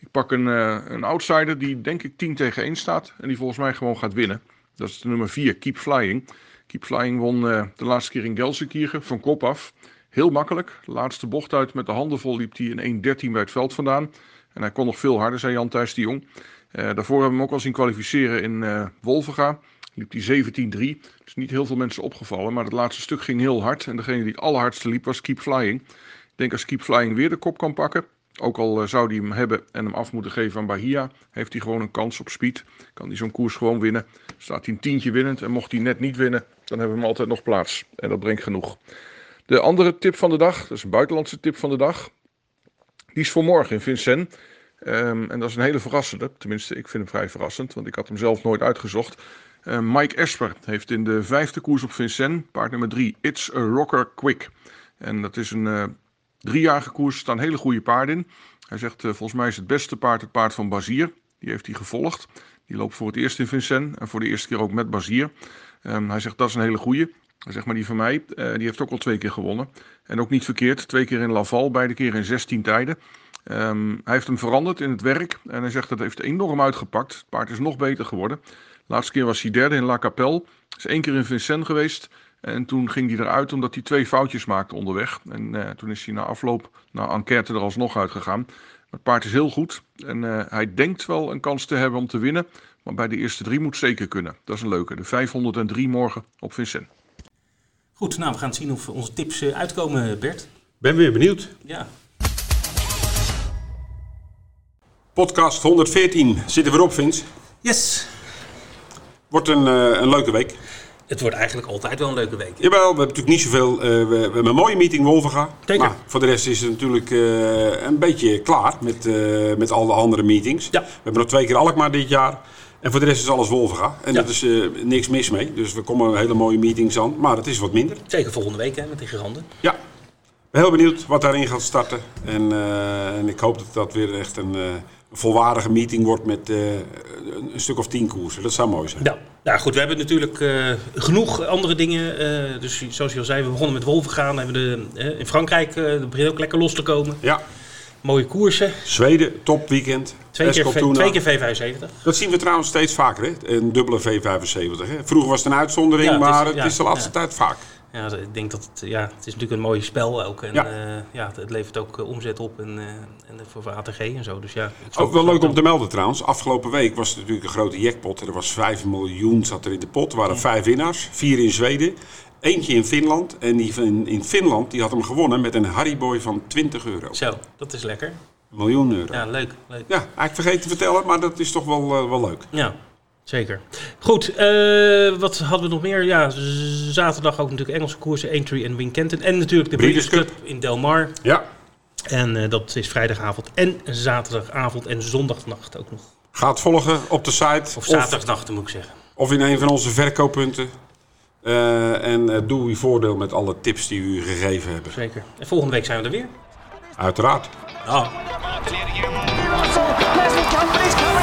Ik pak een, een outsider die denk ik 10 tegen 1 staat. En die volgens mij gewoon gaat winnen. Dat is de nummer 4, Keep Flying. Keep Flying won de laatste keer in Gelsenkirchen van kop af. Heel makkelijk. De laatste bocht uit met de handen vol liep hij in 1.13 bij het veld vandaan. En hij kon nog veel harder, zei Jan Thijs de Jong. Daarvoor hebben we hem ook al zien kwalificeren in Wolvenga. Liep hij 17-3. Dus niet heel veel mensen opgevallen. Maar het laatste stuk ging heel hard. En degene die het allerhardste liep was Keep Flying. Ik denk als Keep Flying weer de kop kan pakken. Ook al eh, zou hij hem hebben en hem af moeten geven aan Bahia. Heeft hij gewoon een kans op speed. Kan hij zo'n koers gewoon winnen. Staat hij een tientje winnend. En mocht hij net niet winnen, dan hebben we hem altijd nog plaats. En dat brengt genoeg. De andere tip van de dag. Dat is een buitenlandse tip van de dag. Die is voor morgen in Vincennes. Ehm, en dat is een hele verrassende. Tenminste, ik vind hem vrij verrassend, want ik had hem zelf nooit uitgezocht. Uh, Mike Esper heeft in de vijfde koers op Vincennes, paard nummer drie, It's a Rocker Quick. En dat is een uh, driejarige koers, er staan hele goede paarden in. Hij zegt, uh, volgens mij is het beste paard het paard van Bazier. Die heeft hij gevolgd. Die loopt voor het eerst in Vincennes en voor de eerste keer ook met Bazier. Um, hij zegt, dat is een hele goeie. Zeg maar die van mij, uh, die heeft ook al twee keer gewonnen. En ook niet verkeerd, twee keer in Laval, beide keer in 16 tijden. Um, hij heeft hem veranderd in het werk en hij zegt dat heeft enorm uitgepakt. Het paard is nog beter geworden. De laatste keer was hij derde in La Capelle. Is één keer in Vincennes geweest. En toen ging hij eruit omdat hij twee foutjes maakte onderweg. En uh, toen is hij na afloop, na enquête er alsnog uitgegaan. Het paard is heel goed. En uh, hij denkt wel een kans te hebben om te winnen. Maar bij de eerste drie moet zeker kunnen. Dat is een leuke. De 503 morgen op Vincennes. Goed, nou we gaan zien of onze tips uh, uitkomen, Bert. Ben weer benieuwd. Ja. Podcast 114 zitten we erop, Vince. Yes. Wordt een, uh, een leuke week. Het wordt eigenlijk altijd wel een leuke week. Jawel, we hebben natuurlijk niet zoveel. Uh, we, we, hebben een mooie meeting Wolvenga. Zeker. Maar voor de rest is het natuurlijk uh, een beetje klaar met, met al de andere meetings. Ja. We hebben nog twee keer Alkmaar dit jaar. En voor de rest is alles Wolvenga. En Ja. daar is niks mis mee. Dus we komen hele mooie meetings aan. Maar het is wat minder. Zeker volgende week hè, met die giganten. Ja. Ik ben heel benieuwd wat daarin gaat starten. En, en ik hoop dat dat weer echt een volwaardige meeting wordt met uh, een stuk of tien koersen. Dat zou mooi zijn. Ja, nou goed, we hebben natuurlijk uh, genoeg andere dingen. Uh, dus zoals je al zei, we begonnen met Wolven gaan. Hebben de, in Frankrijk begint ook lekker los te komen. Ja. Mooie koersen. Zweden, top-weekend. Twee, keer twee keer V75. Dat zien we trouwens steeds vaker, hè? een dubbele V75. Hè? Vroeger was het een uitzondering, Ja, het is- maar het ja, is de laatste ja. tijd vaak. Ja, ik denk dat het, ja, het is natuurlijk een mooi spel ook. En Ja. ja. ja, het levert ook eh, omzet op en, eh, en voor ATG en zo. Dus ja, ik Ook wel leuk om te melden trouwens. Afgelopen week was het natuurlijk een grote jackpot. Er was 5 miljoen zat er in de pot. Er waren vijf winnaars. Vier in Zweden. Eentje in Finland. En die van in Finland die had hem gewonnen met een Hariboy van 20 euro. Zo, dat is lekker. Een miljoen euro. Ja, Ja, leuk. leuk. eigenlijk vergeten te vertellen, maar dat is toch wel, eh, wel leuk. Ja, zeker. Goed, eh, wat hadden we nog meer? Ja, zaterdag ook natuurlijk Engelse koersen, Aintree en Wincanton. En natuurlijk de Breeders Cup in Del Mar. Ja, En eh, dat is vrijdagavond en zaterdagavond en zondagnacht ook nog. ga het volgen op de site. Of zaterdagnacht moet ik zeggen. of in een van onze verkooppunten. Eh, en doe uw voordeel met alle tips die we u gegeven hebben. Zeker. En volgende week zijn we er weer. Uiteraard. Ah. Coming.